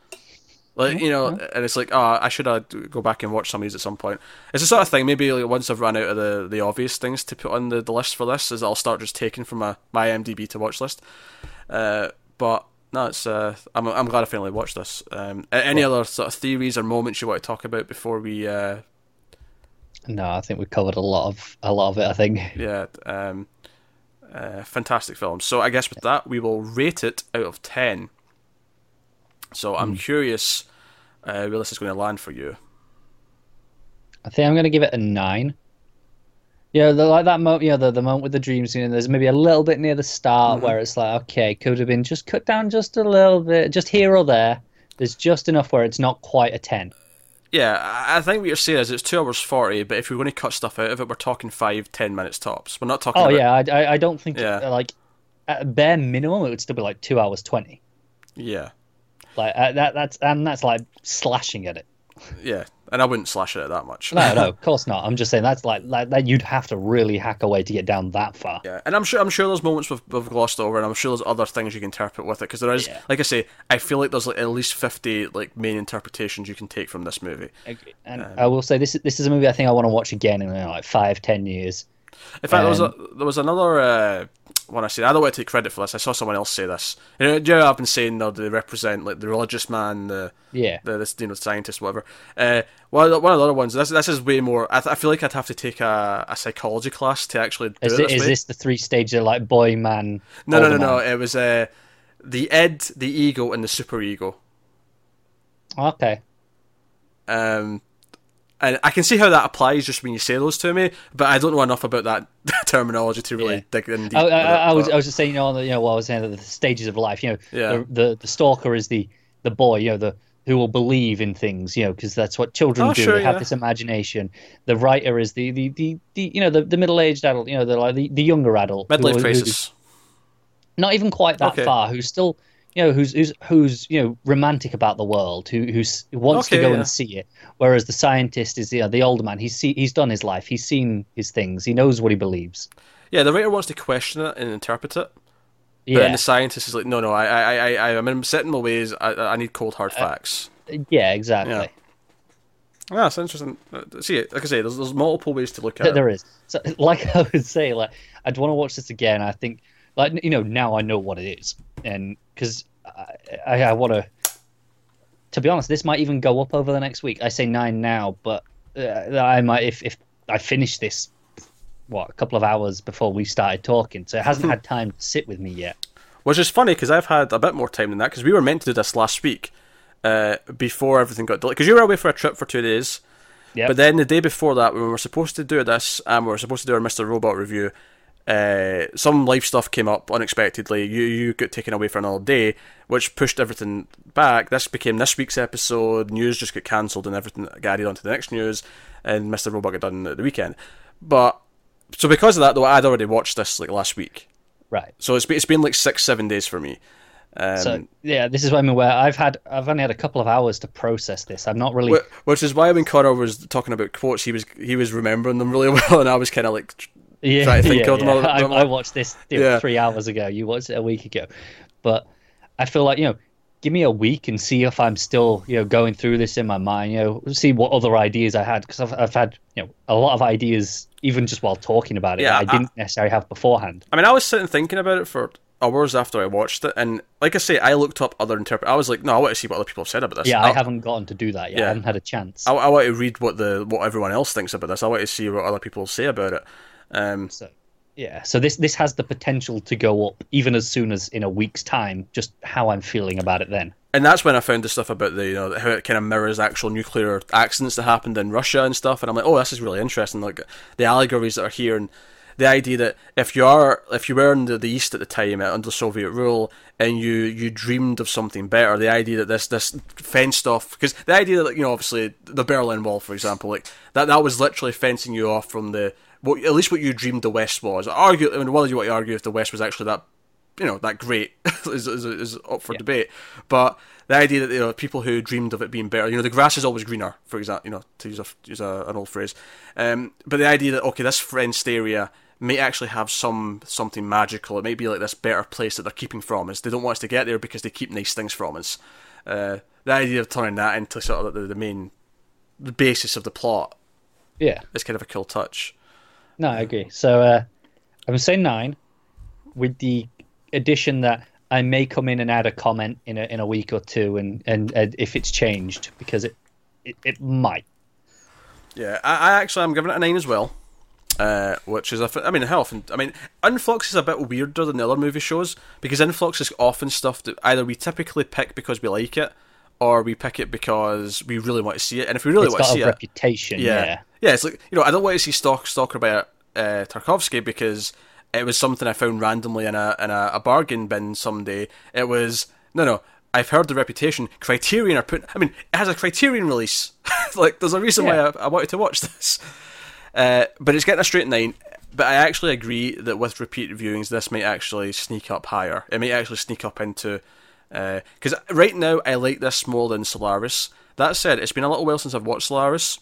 Like you know, and it's like, oh, I should uh, go back and watch some of these at some point. It's the sort of thing. Maybe like once I've run out of the, the obvious things to put on the, the list for this, is I'll start just taking from my my IMDb to watch list. Uh, but no, it's uh, I'm I'm glad I finally watched this. Um, any other sort of theories or moments you want to talk about before we uh,
No, I think we covered a lot of a lot of it. I think.
yeah, um, uh, fantastic film. So I guess with that, we will rate it out of ten. So I'm curious uh, where this is going to land for you.
I think I'm going to give it a nine. Yeah, the, like that moment, you know, the, the moment with the dreams, you know, there's maybe a little bit near the start where it's like, okay, could have been just cut down just a little bit, just here or there. There's just enough where it's not quite a 10.
Yeah, I think what you're saying is it's two hours forty, but if we're going to cut stuff out of it, we're talking five, ten minutes tops. We're not talking.
Oh,
about,
yeah, I, I, I don't think,
Yeah.
like, at a bare minimum, it would still be like two hours 20.
yeah,
Like, uh, that that's, and that's like slashing at it.
yeah. And I wouldn't slash at it that much.
No, no, of course not. I'm just saying that's like, like that you'd have to really hack away to get down that far.
Yeah, and I'm sure I'm sure there's moments we've, we've glossed over, and I'm sure there's other things you can interpret with it because there is,
Yeah.
like I say, I feel like there's like at least fifty like main interpretations you can take from this movie.
And
Um,
I will say this this is a movie I think I want to watch again in like five, ten years.
In fact, there was a,
Um,
there was another uh, one I said. I don't want to take credit for this. I saw someone else say this. You know, you know I've been saying that they represent like the religious man, the
Yeah.
the this you know scientist, whatever. Uh, one of the, one of the other ones. This this is way more. I, th- I feel like I'd have to take a, a psychology class to actually do
Is,
it this
is this the three stages of like boy, man?
no, no, no,
older
no. It was uh, the id, the ego, and the superego.
Okay.
Um, and I can see how that applies just when you say those to me, but I don't know enough about that terminology to really
Yeah.
dig in deep.
I, I, I was I was just saying, you know, the, you know, what I was saying, the stages of life. You know,
Yeah.
the, the the stalker is the the boy, you know, the who will believe in things, you know, because that's what children
Oh,
do.
sure,
they have
yeah.
this imagination. The writer is the the, the, the you know the, the middle aged adult, you know, the like the, the younger adult,
midlife crisis.
not even quite that
Okay.
far. Who's still, you know, who's who's who's you know romantic about the world, who who's who wants
Okay,
to go
yeah.
and see it. Whereas the scientist is you know, the older man. He's see, he's done his life. He's seen his things. He knows what he believes.
Yeah, the writer wants to question it and interpret it, but
Yeah,
then the scientist is like, no, no, I, I, I, I, I'm set in my ways. I, I need cold
Uh,
hard facts.
yeah, exactly.
Yeah. Ah, that's interesting. Uh, See, like I say, there's, there's multiple ways to look at
There-
it.
There is. So, like I would say, like I'd want to watch this again. I think, like you know, now I know what it is, and because I, I, I want to. To be honest, this might even go up over the next week. I say nine now, but uh, I might if if I finish this, what a couple of hours before we started talking, so it hasn't had time to sit with me yet.
Which is funny because I've had a bit more time than that because we were meant to do this last week uh, before everything got delayed. Because you were away for a trip for two days.
Yep.
But then the day before that, when we were supposed to do this and we were supposed to do our Mr. Robot review, uh, some life stuff came up unexpectedly. You you got taken away for another day, which pushed everything back. This became this week's episode. News just got cancelled and everything got added on to the next news, and Mr. Robot got done at the weekend. But so because of that, though, I'd already watched this like last week.
Right.
So it's been, it's been like six, seven days for me. Um,
So yeah, this is what I mean. Where I've had, I've only had a couple of hours to process this. I'm not really.
which is why when Connor was talking about quotes, he was he was remembering them really well, and I was kind of like,
yeah,
think
yeah,
them
yeah.
all-
I,
them all.
I watched this you know,
Yeah.
three hours ago. You watched it a week ago, but I feel like you know, give me a week and see if I'm still you know going through this in my mind. You know, see what other ideas I had because I've I've had you know a lot of ideas even just while talking about it
Yeah,
that I didn't necessarily have beforehand.
I mean, I was sitting thinking about it for hours after I watched it, and like I say, I looked up other interpret. I was like, no, I want to see what other people have said about this.
Yeah, I
I,
haven't gotten to do that yet.
Yeah.
I haven't had a chance.
I, I want to read what the what everyone else thinks about this. I want to see what other people say about it. Um,
So yeah, so this this has the potential to go up even as soon as in a week's time. Just how I'm feeling about it then.
and that's when I found the stuff about the you know how it kind of mirrors actual nuclear accidents that happened in Russia and stuff, and I'm like, oh, this is really interesting. Like the allegories that are here and the idea that if you are if you were in the, the East at the time uh, under Soviet rule and you you dreamed of something better, the idea that this this fenced off because the idea that you know obviously the Berlin Wall, for example, like that that was literally fencing you off from the what at least what you dreamed the West was. Argue, I mean, whether you want to argue if the West was actually that you know that great is, is, is up for debate. But the idea that you know people who dreamed of it being better, you know, the grass is always greener, for example, you know, to use a use a, an old phrase. Um, but the idea that okay, this fenced area may actually have some something magical. It may be like this better place that they're keeping from us. They don't want us to get there because they keep nice things from us. Uh, the idea of turning that into sort of the, the main the basis of the plot
Yeah,
is kind of a cool touch.
No, I agree. So uh, I'm saying nine, with the addition that I may come in and add a comment in a in a week or two, and and, and if it's changed because it it, it might.
Yeah, I, I actually I'm giving it a nine as well. Uh, which is, I mean, how often? I mean, Influx is a bit weirder than the other movie shows because Influx is often stuff that either we typically pick because we like it, or we pick it because we really want to see it. And if we really
It's
want to see
a
it,
reputation.
yeah.
Yeah.
yeah, it's like you know, I don't want to see Stalk Stalker by uh, Tarkovsky because it was something I found randomly in a in a, a bargain bin someday. It was no, no. I've heard the reputation. Criterion are putting. I mean, it has a Criterion release. like, there's a reason why I, I wanted to watch this. Uh, but it's getting a straight nine. But I actually agree that with repeat viewings, this might actually sneak up higher. It might actually sneak up into Uh, because right now I like this more than Solaris. That said, it's been a little while since I've watched Solaris,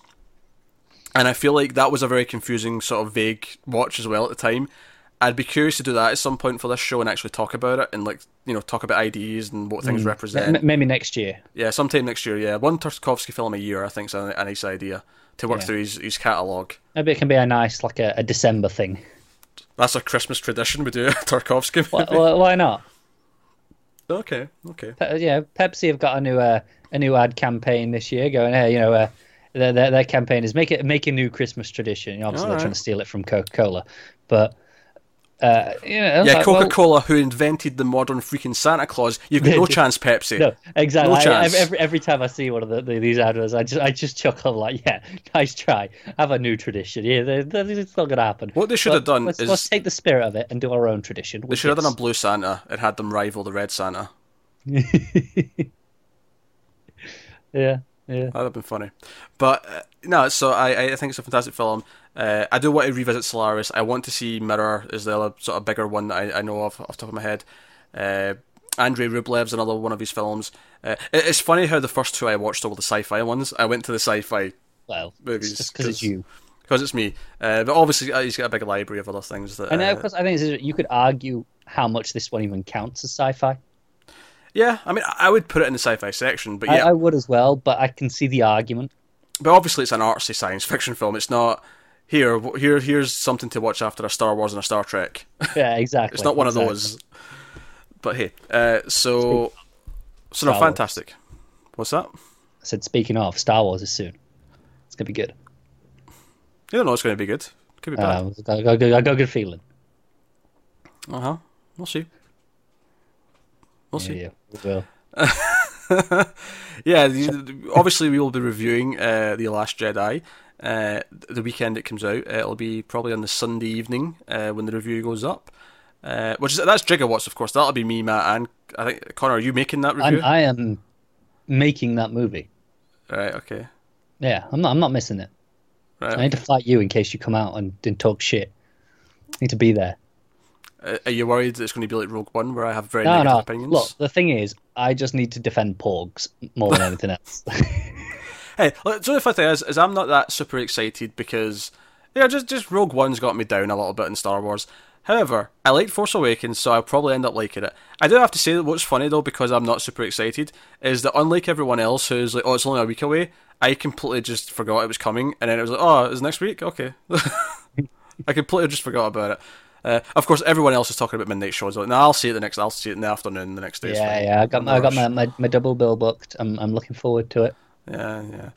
and I feel like that was a very confusing sort of vague watch as well at the time. I'd be curious to do that at some point for this show and actually talk about it and like you know talk about IDs and what things hmm.
represent. Maybe next year.
Yeah, sometime next year. Yeah, one Tarkovsky film a year. I think is a, a nice idea to work
Yeah.
through his his catalogue.
Maybe it can be a nice like a, a December thing.
That's a Christmas tradition. We do Tarkovsky.
Why, why not?
Okay, okay.
Pe- yeah, Pepsi have got a new uh, a new ad campaign this year. Going, hey, you know, uh, their, their their campaign is make it make a new Christmas tradition. You know, obviously, they're
Alright.
trying to steal it from Coca Cola, but uh, you know,
Yeah,
like,
Coca Cola, who invented the modern freaking Santa Claus, you've got no chance, Pepsi.
No, exactly.
No chance.
every, every every time I see one of the, the, these adverts, I just I just chuckle like, yeah, nice try. Have a new tradition. Yeah, they- they- it's not going to happen.
What they should have done
let's,
is-
let's take the spirit of it and do our own tradition.
They should have done a blue Santa and had them rival the red Santa.
yeah, yeah.
That'd have been funny. But uh, no, so I, I think it's a fantastic film. Uh, I do want to revisit Solaris. I want to see Mirror is the other sort of bigger one that I, I know of off the top of my head. Uh, Andrei Rublev's another one of his films. Uh, it- it's funny how the first two I watched all the sci-fi ones. I went to the sci-fi
Well,
movies
because it's you.
because it's me. Uh, but obviously uh, he's got a big library of other things that.
And
uh,
of course, I think is, you could argue how much this one even counts as sci-fi.
yeah, I mean I would put it in the sci-fi section, but
I,
yeah,
I would as well, but I can see the argument.
but obviously it's an artsy science fiction film. It's not here. Here, here's something to watch after a Star Wars and a Star Trek.
Yeah, exactly.
It's not one of those. But hey, uh, so so no, fantastic. What's that?
I said, speaking of, Star Wars is soon. It's gonna be good.
You don't know it's going to be good. Could be bad.
Um, I got, I got, a good feeling.
uh huh. We'll see. We'll
Yeah,
see.
yeah, we will.
Yeah, obviously we will be reviewing uh, the Last Jedi. Uh, the weekend it comes out, uh, it'll be probably on the Sunday evening uh, when the review goes up. Uh, which is that's gigawatts, of course. That'll be me, Matt, and I think Connor. Are you making that review?
I'm, I am making that movie.
Right. Okay.
Yeah, I'm not. I'm not missing it.
Right.
I need to fight you in case you come out and, and talk shit. I need to be there.
Uh, Are you worried that it's going to be like Rogue One, where I have very
No,
negative
no.
opinions?
Look, the thing is, I just need to defend Porgs more than anything else.
Hey, look, so the funny thing is, is I'm not that super excited because yeah, just just Rogue One's got me down a little bit in Star Wars. However, I liked Force Awakens, so I'll probably end up liking it. I do have to say that what's funny though, because I'm not super excited, is that unlike everyone else who's like, oh, it's only a week away, I completely just forgot it was coming, and then it was like, oh, it's next week, okay. I completely just forgot about it. Uh, of course, everyone else is talking about midnight shows. Like, no, I'll see it the next. I'll see it in the afternoon the next day.
Yeah, yeah. I got
No
I got my, my, my double bill booked. I'm I'm looking forward to it.
Yeah, yeah.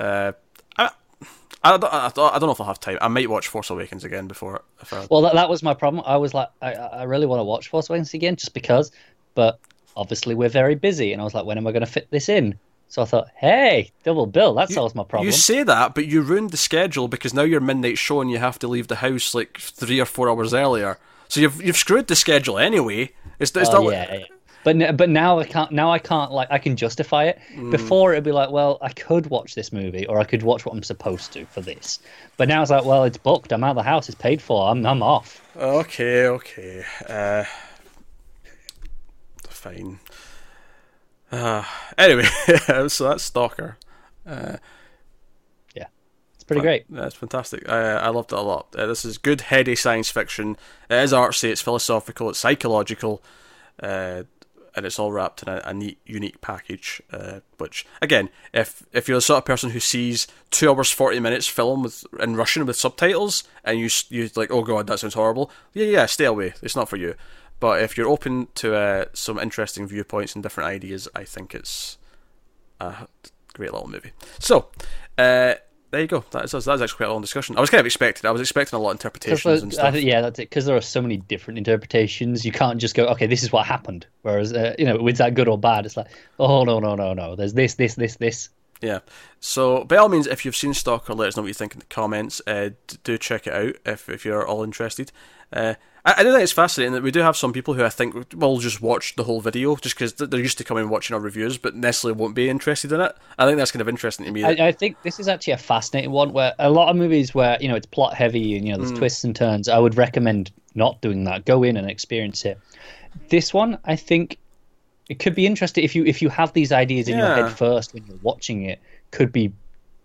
Uh, I, I, don't, I, don't- I don't know if I'll have time. I might watch Force Awakens again before. If I,
Well, that, that was my problem. I was like, I, I really want to watch Force Awakens again just because, but obviously we're very busy, and I was like, when am I going to fit this in? So I thought, hey, double bill. That solves my problem.
You say that, but you ruined the schedule because now you're midnight show and you have to leave the house like three or four hours earlier. So you've you've screwed the schedule anyway. It's, it's
Oh,
not
yeah, yeah. But but now I can't. Now I can't. Like I can justify it.
Mm.
Before it'd be like, well, I could watch this movie, or I could watch what I'm supposed to for this. But now it's like, well, it's booked. I'm out of the house. It's paid for. I'm I'm off.
Okay, okay. Uh, fine. Uh, anyway, so that's Stalker.
Uh, yeah, it's pretty great.
That's fantastic. I, I loved it a lot. Uh, this is good, heady science fiction. It is artsy, it's philosophical, it's psychological, uh, and it's all wrapped in a, a neat, unique package. Uh, which, again, if if you're the sort of person who sees two hours forty minutes film with in Russian with subtitles, and you you like, oh god, that sounds horrible. Yeah, yeah, stay away. It's not for you. But if you're open to uh, some interesting viewpoints and different ideas, I think it's a great little movie. So, uh, there you go. That is, that was actually quite a long discussion. I was kind of expecting. I was expecting a lot of interpretations and stuff.
I yeah, that's it. Because there are so many different interpretations. You can't just go, okay, this is what happened. Whereas, uh, you know, with that good or bad, it's like, oh no, no, no, no. There's this, this, this, this.
Yeah. So, by all means, if you've seen Stalker, let us know what you think in the comments. Uh, do check it out if, if you're all interested. Uh, I, I do think it's fascinating that we do have some people who I think will just watch the whole video just because they're used to coming and watching our reviews, but necessarily won't be interested in it. I think that's kind of interesting to me. that-
I, I think this is actually a fascinating one where a lot of movies where, you know, it's plot heavy and, you know, there's mm. twists and turns. I would recommend not doing that. Go in and experience it. This one, I think it could be interesting if you if you have these ideas in your head first when you're watching it, could be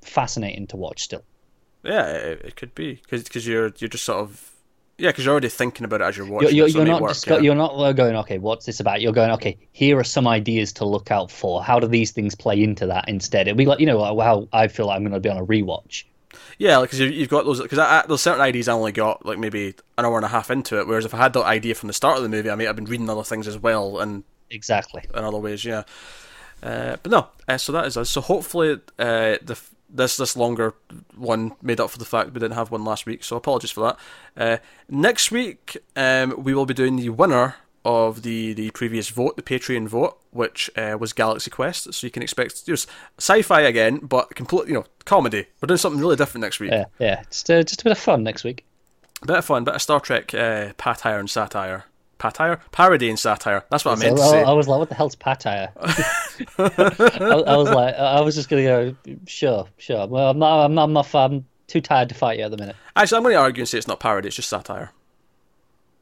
fascinating to watch still.
yeah, it, it could be because you're you're just sort of yeah because you're already thinking about it as you're
You're,
watching.
you're, you're not
work,
disco-
yeah.
you're not going okay what's this about you're going okay here are some ideas to look out for how do these things play into that instead it'll be like you know like, wow i feel like i'm going to be on a rewatch
Yeah, because you, you've got those. Because there's certain ideas I only got like maybe an hour and a half into it. Whereas if I had that idea from the start of the movie, I might have been reading other things as well, and
exactly
in other ways, yeah. Uh, but no, uh, so that is us. So hopefully, uh, the this this longer one made up for the fact we didn't have one last week. So apologies for that. Uh, next week, um, we will be doing the winner of the the previous vote, the Patreon vote, which uh, was Galaxy Quest. So you can expect just sci-fi again, but complete, you know, comedy. We're doing something really different next week.
yeah yeah just, uh, just a bit of fun next week A
Bit of fun, bit of Star Trek uh, patire and satire. Patire? Parody and satire. That's what I
So
meant to
I,
say.
I was like what the hell's patire I, I was like i was just going to go sure sure well i'm not i'm not, I'm, not, I'm too tired to fight you at the minute
Actually, I'm going to argue and say it's not parody, it's just satire.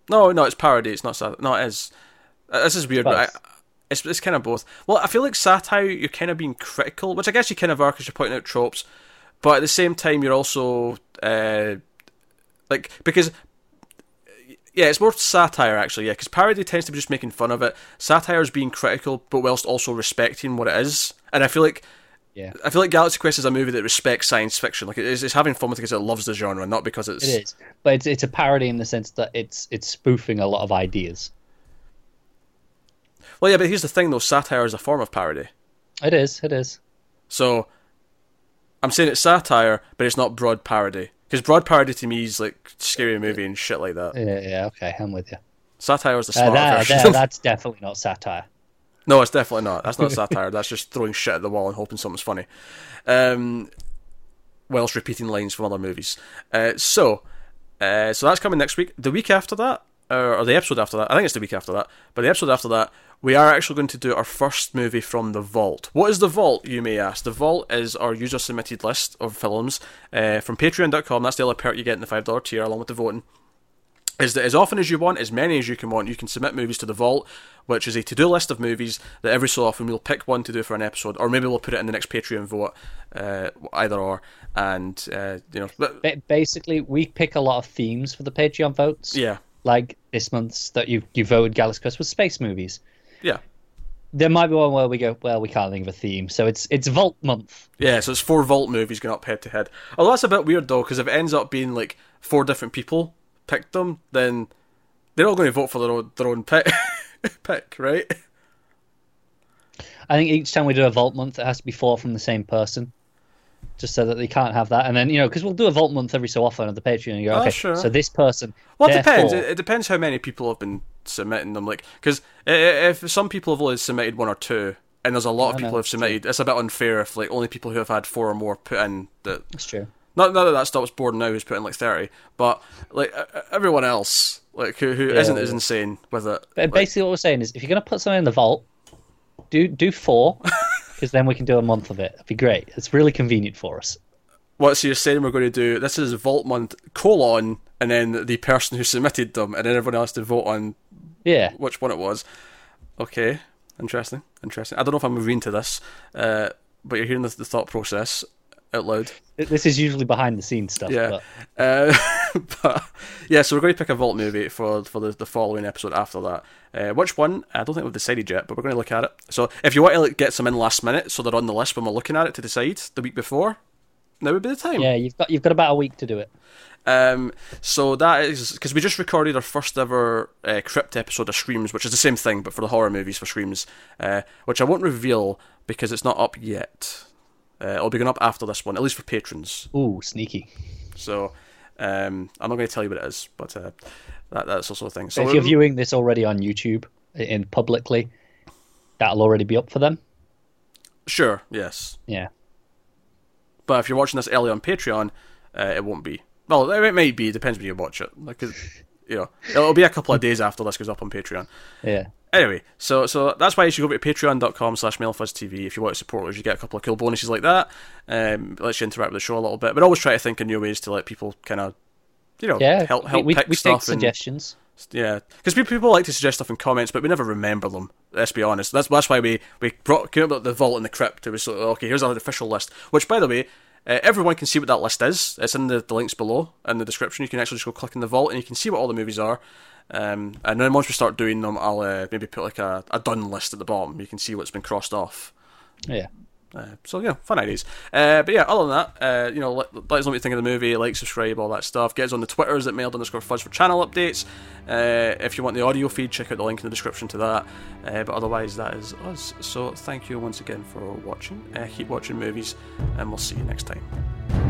No, no, it's parody, it's not satire. No, it is. This is weird, but I, it's, it's kind of both. Well, I feel like satire, you're kind of being critical, which I guess you kind of are because you're pointing out tropes, but at the same time, you're also. Uh, like, because. Yeah, it's more satire actually. Yeah, because parody tends to be just making fun of it. Satire is being critical, but whilst also respecting what it is. And I feel like
yeah
I feel like Galaxy Quest is a movie that respects science fiction. Like it's, it's having fun with it because it loves the genre, not because it's.
it is but it's it's a parody in the sense that it's it's spoofing a lot of ideas
Well, yeah, but here's the thing though: satire is a form of parody.
it is it is
So I'm saying it's satire, but it's not broad parody. Because broad parody to me is like scary movie and shit like that.
Yeah, yeah, okay, I'm with you.
Satire is the
Uh, that, that- that's definitely not satire.
no, it's definitely not. That's not satire. That's just throwing shit at the wall and hoping something's funny. Um, whilst repeating lines from other movies. Uh, so, uh, so that's coming next week. The week after that, or, or the episode after that, I think it's the week after that. But the episode after that, we are actually going to do our first movie from the Vault. What is the Vault, you may ask? The Vault is our user submitted list of films uh, from patreon.com. That's the other perk you get in the $5 tier along with the voting. is that as often as you want, as many as you can want, you can submit movies to the vault, which is a to-do list of movies that every so often we'll pick one to do for an episode, or maybe we'll put it in the next Patreon vote, uh, either or. And uh, you know, but,
Basically, we pick a lot of themes for the Patreon votes.
yeah,
Like this month's that you you voted Quest was space movies.
yeah,
There might be one where we go, well, we can't think of a theme, so it's it's Vault month.
yeah. So it's four vault movies going up head to head. Although that's a bit weird though, because if it ends up being like four different people picked them, then they're all going to vote for their own their own pick, pick, right?
I think each time we do a Vault month, it has to be four from the same person, just so that they can't have that. And then you know, because we'll do a Vault month every so often on the Patreon, and go,
Oh,
okay,
sure.
so this person.
Well, it depends. It, it depends how many people have been submitting them. Like, because if some people have only submitted one or two, and there's a lot of
know,
people who have
it's true.
submitted, it's a bit unfair if like only people who have had four or more put in that.
That's true.
Not, not that that stops board now who's put in like thirty, but like everyone else, like who who
Yeah.
not as insane with it.
But
Like,
basically, what we're saying is, if you're going to put something in the vault, do do four, because then we can do a month of it. It'd be great. It's really convenient for us.
what so you're saying we're going to do? This is Vault Month colon, and then the person who submitted them, and then everyone else to vote on
Yeah,
which one it was. Okay, interesting, interesting. I don't know if I'm moving to this, uh, but you're hearing the, the thought process out loud.
this is usually behind the scenes stuff.
Yeah,
But
uh, but yeah. So we're going to pick a vault movie for for the, the following episode after that. Uh, which one? I don't think we've decided yet, but we're going to look at it. So if you want to like, get some in last minute, so they're on the list when we're looking at it to decide the week before, now would be the time.
yeah, you've got you've got about a week to do it.
Um, so that is because we just recorded our first ever uh, crypt episode of Screams, which is the same thing but for the horror movies for Screams, uh, which I won't reveal because it's not up yet. Uh, it'll be going up after this one, at least for patrons.
Ooh, sneaky.
So um, I'm not going to tell you what it is, but uh, that, that's also a thing. So
if you're viewing this already on YouTube in publicly, that'll already be up for them.
sure, yes,
Yeah.
but if you're watching this early on Patreon, uh, it won't be. Well, it may be. Depends when you watch it. Like, you know, it'll be a couple of days after this goes up on Patreon.
Yeah.
Anyway, so so that's why you should go to patreon.com slash mailfuzztv if you want to support us. You get a couple of cool bonuses like that. Um, lets you interact with the show a little bit. But always try to think of new ways to let people kind of, you know,
Yeah.
help help
we,
pick
we take
stuff. and,
suggestions.
yeah, because people like to suggest stuff in comments, but we never remember them. Let's be honest. That's that's why we we brought came up with the vault and the crypt. It was so, okay. Here's our official list. Which, by the way, uh, everyone can see what that list is. It's in the, the links below in the description. You can actually just go click in the vault and you can see what all the movies are. Um, and then once we start doing them, I'll uh, maybe put like a, a done list at the bottom. You can see what's been crossed off.
Yeah.
Uh, so yeah, fun ideas. Uh, but yeah, other than that, uh, you know, let, let us know what you think of the movie. Like, subscribe, all that stuff. Get us on the Twitters at mailed underscore fudge for channel updates. Uh, if you want the audio feed, check out the link in the description to that. Uh, but otherwise, that is us. So thank you once again for watching. Uh, keep watching movies, and we'll see you next time.